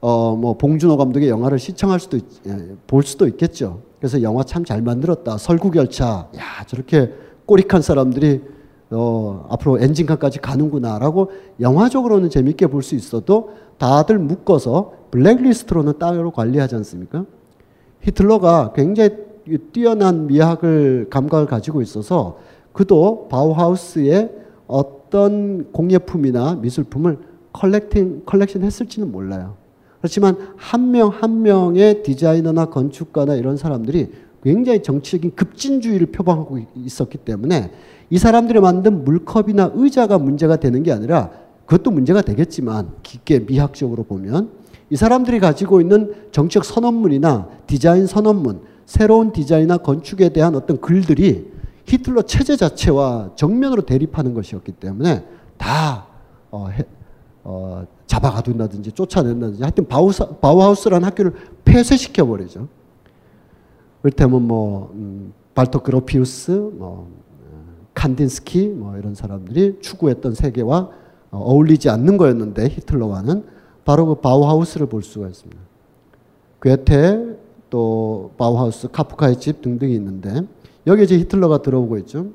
어, 뭐 봉준호 감독의 영화를 시청할 수도 있, 예, 볼 수도 있겠죠. 그래서 영화 참 잘 만들었다. 설국열차. 야, 저렇게 꼬릭한 사람들이 어, 앞으로 엔진카까지 가는구나라고 영화적으로는 재밌게 볼 수 있어도 다들 묶어서 블랙리스트로는 따로 관리하지 않습니까? 히틀러가 굉장히 뛰어난 미학을 감각을 가지고 있어서 그도 바우하우스의 어떤 공예품이나 미술품을 collecting 컬렉션 했을지는 몰라요. 그렇지만 한 명 한 명의 디자이너나 건축가나 이런 사람들이 굉장히 정치적인 급진주의를 표방하고 있었기 때문에 이 사람들이 만든 물컵이나 의자가 문제가 되는 게 아니라 그것도 문제가 되겠지만 깊게 미학적으로 보면 이 사람들이 가지고 있는 정책 선언문이나 디자인 선언문, 새로운 디자인이나 건축에 대한 어떤 글들이 히틀러 체제 자체와 정면으로 대립하는 것이었기 때문에 다 어, 해, 어, 잡아가둔다든지 쫓아낸다든지 하여튼 바우하우스라는 학교를 폐쇄시켜버리죠. 그렇다면 뭐 음, 발토 그로피우스, 뭐 칸딘스키 뭐 이런 사람들이 추구했던 세계와 어, 어울리지 않는 거였는데 히틀러와는 바로 그 바우하우스를 볼 수가 있습니다. 괴테 또 바우하우스, 카프카의 집 등등이 있는데 여기 이제 히틀러가 들어오고 있죠.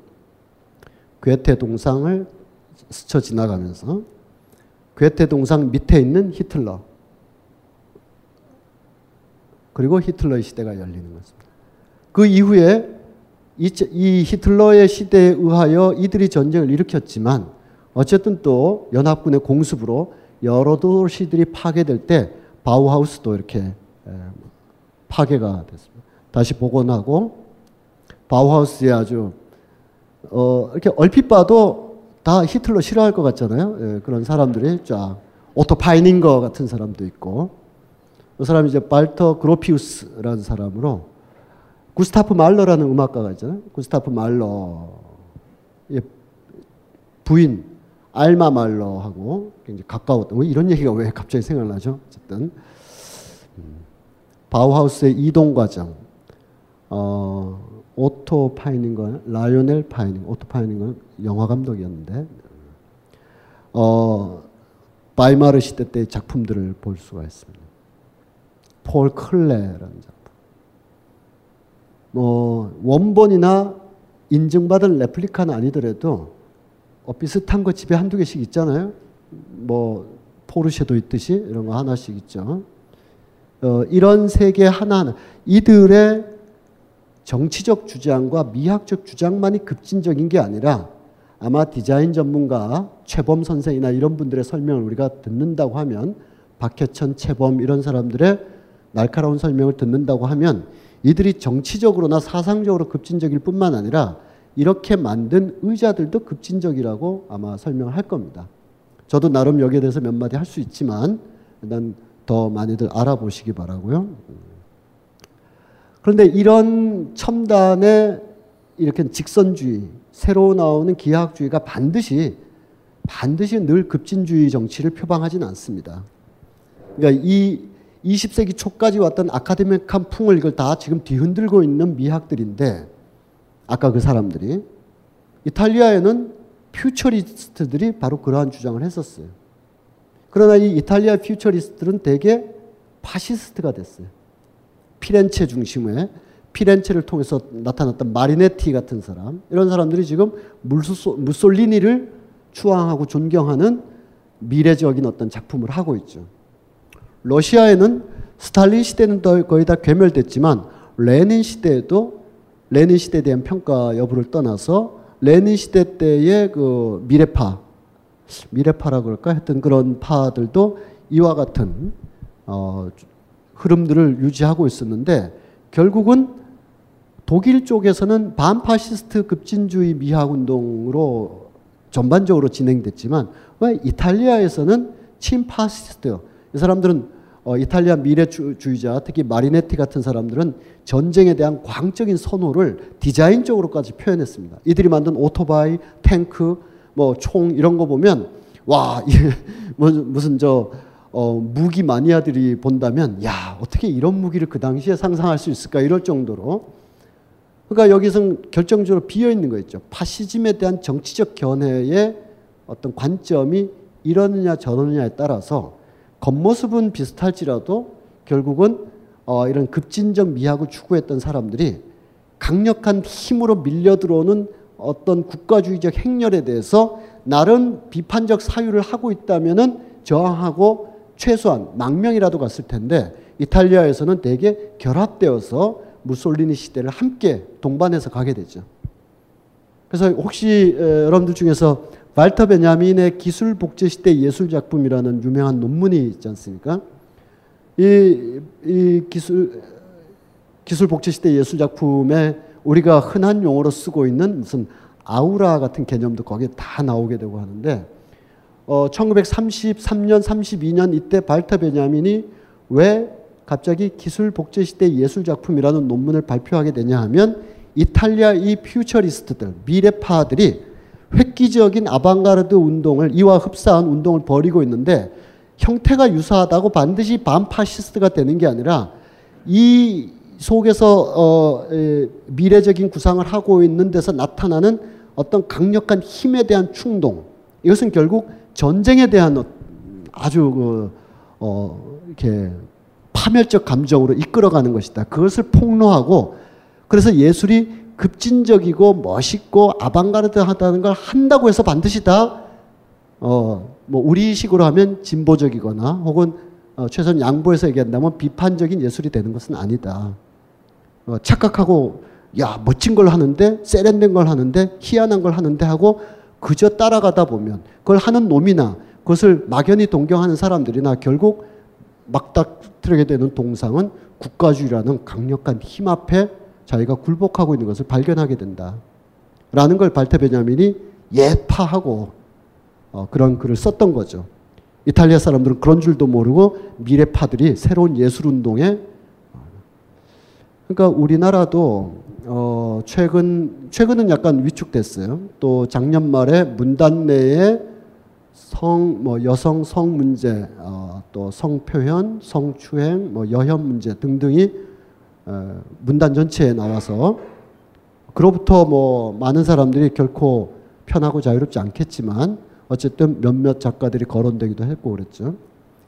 괴테 동상을 스쳐 지나가면서 괴테 동상 밑에 있는 히틀러 그리고 히틀러의 시대가 열리는 것입니다. 그 이후에 이, 이 히틀러의 시대에 의하여 이들이 전쟁을 일으켰지만 어쨌든 또 연합군의 공습으로 여러 도시들이 파괴될 때 바우하우스도 이렇게 파괴가 됐습니다. 다시 복원하고 바우하우스에 아주 어 이렇게 얼핏 봐도 다 히틀러 싫어할 것 같잖아요. 예, 그런 사람들이 쫙 오토 파이닝거 같은 사람도 있고 그 사람이 이제 발터 그로피우스라는 사람으로 구스타프 말러라는 음악가가 있잖아요. 구스타프 말러 부인 알마 말러하고 굉장히 가까웠던 뭐 이런 얘기가 왜 갑자기 생각나죠? 어쨌든 음. 바우하우스의 이동 과정, 어, 오토 파이닝건 라이오넬 파이닝, 오토 파이닝건 영화 감독이었는데 어, 바이마르 시대 때의 작품들을 볼 수가 있습니다. 폴 클레라는 작품. 뭐 원본이나 인증받은 레플리카는 아니더라도 어, 비슷한 거 집에 한두 개씩 있잖아요. 뭐 포르쉐도 있듯이 이런 거 하나씩 있죠. 어, 이런 세계 하나하나 이들의 정치적 주장과 미학적 주장만이 급진적인 게 아니라 아마 디자인 전문가 최범 선생이나 이런 분들의 설명을 우리가 듣는다고 하면 박혜천, 최범 이런 사람들의 날카로운 설명을 듣는다고 하면 이들이 정치적으로나 사상적으로 급진적일 뿐만 아니라 이렇게 만든 의자들도 급진적이라고 아마 설명을 할 겁니다. 저도 나름 여기에 대해서 몇 마디 할 수 있지만 일단 더 많이들 알아보시기 바라고요. 그런데 이런 첨단의 이렇게 직선주의, 새로 나오는 기하학주의가 반드시 반드시 늘 급진주의 정치를 표방하지는 않습니다. 그러니까 이 20세기 초까지 왔던 아카데믹한 풍을 이걸 다 지금 뒤흔들고 있는 미학들인데 아까 그 사람들이 이탈리아에는 futurist들이 바로 그러한 주장을 했었어요. 그러나 이 이탈리아 futurist들은 대개 파시스트가 됐어요. 피렌체 중심의 피렌체를 통해서 나타났던 마리네티 같은 사람 이런 사람들이 지금 무솔리니를 추앙하고 존경하는 미래적인 어떤 작품을 하고 있죠. 러시아에는 스탈린 시대는 거의 다 괴멸됐지만 레닌 시대에도 레닌 시대에 대한 평가 여부를 떠나서 레닌 시대 때의 그 미래파 미래파라 그럴까? 했던 그런 파들도 이와 같은 어, 흐름들을 유지하고 있었는데 결국은 독일 쪽에서는 반파시스트 급진주의 미학 운동으로 전반적으로 진행됐지만 왜 이탈리아에서는 친파시스트 이 사람들은 어, 이탈리아 미래주의자 특히 마리네티 같은 사람들은 전쟁에 대한 광적인 선호를 디자인적으로까지 표현했습니다. 이들이 만든 오토바이, 탱크, 뭐 총 이런 거 보면 와 뭐, 무슨 저 어, 무기 마니아들이 본다면 야 어떻게 이런 무기를 그 당시에 상상할 수 있을까 이럴 정도로 그러니까 여기서 결정적으로 비어 있는 거 있죠. 파시즘에 대한 정치적 견해의 어떤 관점이 이러느냐 저러느냐에 따라서 겉모습은 비슷할지라도 결국은 어, 이런 급진적 미학을 추구했던 사람들이 강력한 힘으로 밀려 들어오는 어떤 국가주의적 행렬에 대해서 나름 비판적 사유를 하고 있다면은 저항하고 최소한 망명이라도 갔을 텐데 이탈리아에서는 대개 결합되어서 무솔리니 시대를 함께 동반해서 가게 되죠. 그래서 혹시 여러분들 중에서 발터 베냐민의 기술 복제 시대 예술 작품이라는 유명한 논문이 있지 않습니까? 이, 이 기술 기술 복제 시대 예술 작품에 우리가 흔한 용어로 쓰고 있는 무슨 아우라 같은 개념도 거기에 다 나오게 되고 하는데 어, 1933년 32년 이때 발터 베냐민이 왜 갑자기 기술 복제 시대 예술 작품이라는 논문을 발표하게 되냐 하면 이탈리아 이 퓨처리스트들 미래파들이 획기적인 아방가르드 운동을 이와 흡사한 운동을 벌이고 있는데 형태가 유사하다고 반드시 반파시스트가 되는 게 아니라 이 속에서 어, 에, 미래적인 구상을 하고 있는 데서 나타나는 어떤 강력한 힘에 대한 충동. 이것은 결국 전쟁에 대한 어- 아주 그, 어, 이렇게 파멸적 감정으로 이끌어가는 것이다. 그것을 폭로하고 그래서 예술이 급진적이고 멋있고 아방가르드하다는 걸 한다고 해서 반드시 다 어, 뭐 우리식으로 하면 진보적이거나 혹은 어, 최소한 양보해서 얘기한다면 비판적인 예술이 되는 것은 아니다. 어, 착각하고 야 멋진 걸 하는데 세련된 걸 하는데 희한한 걸 하는데 하고 그저 따라가다 보면 그걸 하는 놈이나 그것을 막연히 동경하는 사람들이나 결국 막닥뜨리게 되는 동상은 국가주의라는 강력한 힘 앞에 자기가 굴복하고 있는 것을 발견하게 된다. 라는 걸 발테 베냐민이 예파하고 어, 그런 글을 썼던 거죠. 이탈리아 사람들은 그런 줄도 모르고 미래파들이 새로운 예술 운동에 그러니까 우리나라도 어 최근 최근은 약간 위축됐어요. 또 작년 말에 문단 내에 성 뭐 여성 성 문제 어, 또 성표현, 성추행, 뭐 여혐 문제 등등이 어, 문단 전체에 나와서 그로부터 뭐 많은 사람들이 결코 편하고 자유롭지 않겠지만 어쨌든 몇몇 작가들이 거론되기도 했고 그랬죠.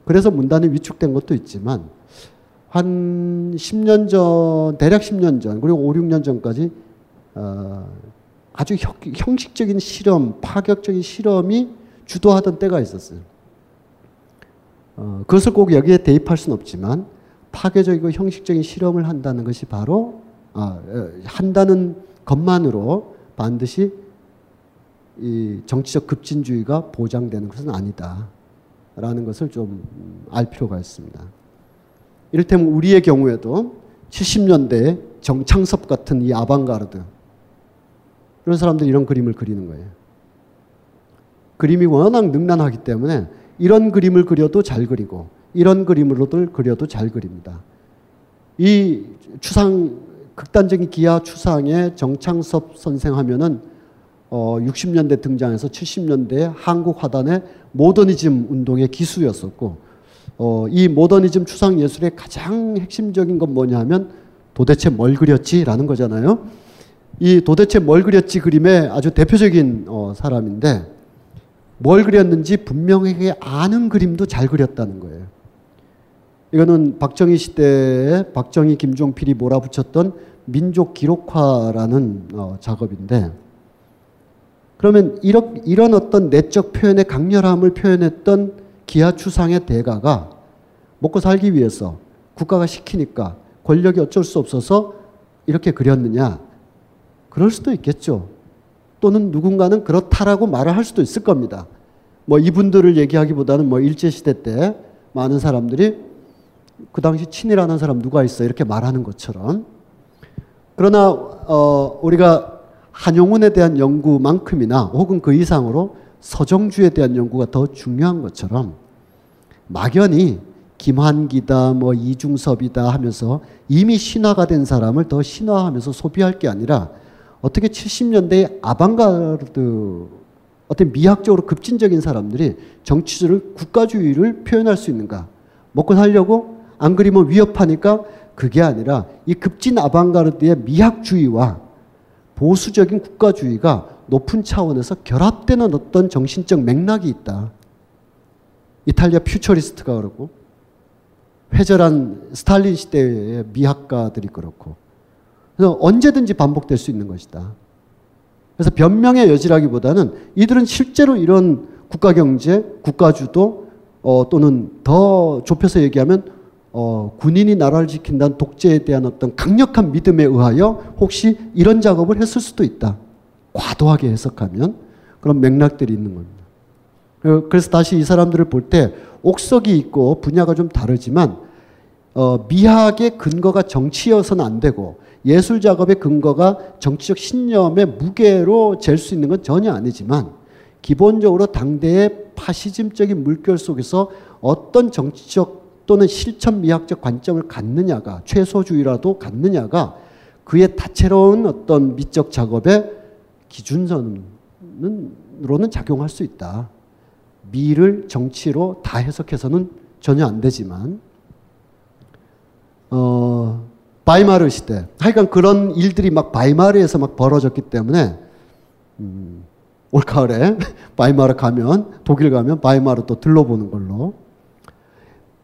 그래서 문단이 위축된 것도 있지만 한 10년 전, 대략 10년 전, 그리고 5, 6년 전까지 어, 아주 형, 형식적인 실험, 파격적인 실험이 주도하던 때가 있었어요. 어, 그것을 꼭 여기에 대입할 수는 없지만 파괴적이고 형식적인 실험을 한다는 것이 바로 아, 어, 한다는 것만으로 반드시 이 정치적 급진주의가 보장되는 것은 아니다라는 것을 좀 알 필요가 있습니다. 이를테면 우리의 경우에도 70년대 정창섭 같은 이 아방가르드 이런 사람들이 이런 그림을 그리는 거예요. 그림이 워낙 능란하기 때문에 이런 그림을 그려도 잘 그리고 이런 그림으로들 그려도 잘 그립니다. 이 추상 극단적인 기하 추상의 정창섭 선생 하면은 어 60년대 등장해서 70년대 한국 화단의 모더니즘 운동의 기수였었고 어, 이 모더니즘 추상 예술의 가장 핵심적인 건 뭐냐 하면 도대체 뭘 그렸지라는 거잖아요. 이 도대체 뭘 그렸지 그림의 아주 대표적인 어, 사람인데 뭘 그렸는지 분명하게 아는 그림도 잘 그렸다는 거예요. 이거는 박정희 시대에 박정희 김종필이 몰아붙였던 민족 기록화라는 어, 작업인데 그러면 이런, 이런 어떤 내적 표현의 강렬함을 표현했던 기하 추상의 대가가 먹고 살기 위해서 국가가 시키니까 권력이 어쩔 수 없어서 이렇게 그렸느냐? 그럴 수도 있겠죠. 또는 누군가는 그렇다라고 말을 할 수도 있을 겁니다. 뭐 이분들을 얘기하기보다는 뭐 일제시대 때 많은 사람들이 그 당시 친일하는 사람 누가 있어? 이렇게 말하는 것처럼. 그러나 어 우리가 한용운에 대한 연구만큼이나 혹은 그 이상으로 서정주에 대한 연구가 더 중요한 것처럼 막연히 김한기다 뭐 이중섭이다 하면서 이미 신화가 된 사람을 더 신화하면서 소비할 게 아니라 어떻게 70년대 아방가르드 어떤 미학적으로 급진적인 사람들이 정치를 국가주의를 표현할 수 있는가? 먹고 살려고 안 그리면 위협하니까 그게 아니라 이 급진 아방가르드의 미학주의와 보수적인 국가주의가 높은 차원에서 결합되는 어떤 정신적 맥락이 있다. 이탈리아 퓨처리스트가 그렇고 회절한 스탈린 시대의 미학가들이 그렇고 그래서 언제든지 반복될 수 있는 것이다. 그래서 변명의 여지라기보다는 이들은 실제로 이런 국가 경제, 국가주도 어, 또는 더 좁혀서 얘기하면 어, 군인이 나라를 지킨다는 독재에 대한 어떤 강력한 믿음에 의하여 혹시 이런 작업을 했을 수도 있다. 과도하게 해석하면 그런 맥락들이 있는 겁니다. 그래서 다시 이 사람들을 볼 때 옥석이 있고 분야가 좀 다르지만 어, 미학의 근거가 정치여서는 안 되고 예술 작업의 근거가 정치적 신념의 무게로 잴 수 있는 건 전혀 아니지만 기본적으로 당대의 파시즘적인 물결 속에서 어떤 정치적 또는 실천 미학적 관점을 갖느냐가 최소주의라도 갖느냐가 그의 다채로운 어떤 미적 작업의 기준선으로는 작용할 수 있다. 미를 정치로 다 해석해서는 전혀 안 되지만 어, 바이마르 시대. 하여간 그런 일들이 막 바이마르에서 막 벌어졌기 때문에 음, 올 가을에 바이마르 가면 독일 가면 바이마르 또 들러보는 걸로.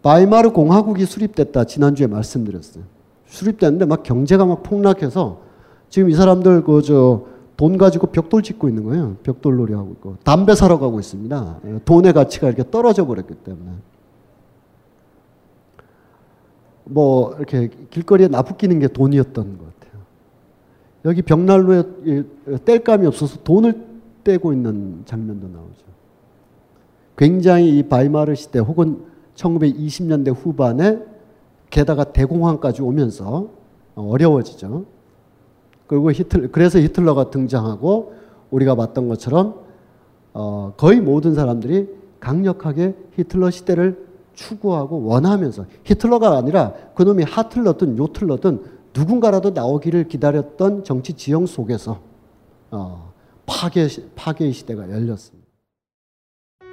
바이마르 공화국이 수립됐다 지난주에 말씀드렸어요. 수립됐는데 막 경제가 막 폭락해서 지금 이 사람들 그 저 돈 가지고 벽돌 짓고 있는 거예요. 벽돌 놀이 하고 있고 담배 사러 가고 있습니다. 예, 돈의 가치가 이렇게 떨어져 버렸기 때문에. 뭐 이렇게 길거리에 나부끼는 게 돈이었던 것 같아요. 여기 벽난로에 뗄감이 없어서 돈을 떼고 있는 장면도 나오죠. 굉장히 이 바이마르 시대 혹은 1920년대 후반에 게다가 대공황까지 오면서 어려워지죠. 그리고 히틀 그래서 히틀러가 등장하고 우리가 봤던 것처럼 어, 거의 모든 사람들이 강력하게 히틀러 시대를 추구하고 원하면서 히틀러가 아니라 그놈이 하틀러든 요틀러든 누군가라도 나오기를 기다렸던 정치 지형 속에서 어, 파괴 파괴의 시대가 열렸습니다.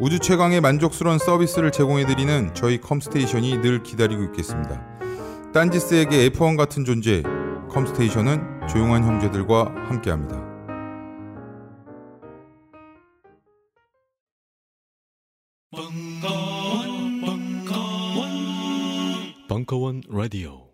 우주 최강의 만족스러운 서비스를 제공해드리는 저희 컴스테이션이 늘 기다리고 있겠습니다. 딴지스에게 F1 같은 존재, 컴스테이션은 조용한 형제들과 함께합니다. 벙커원, 벙커원, 벙커원 라디오.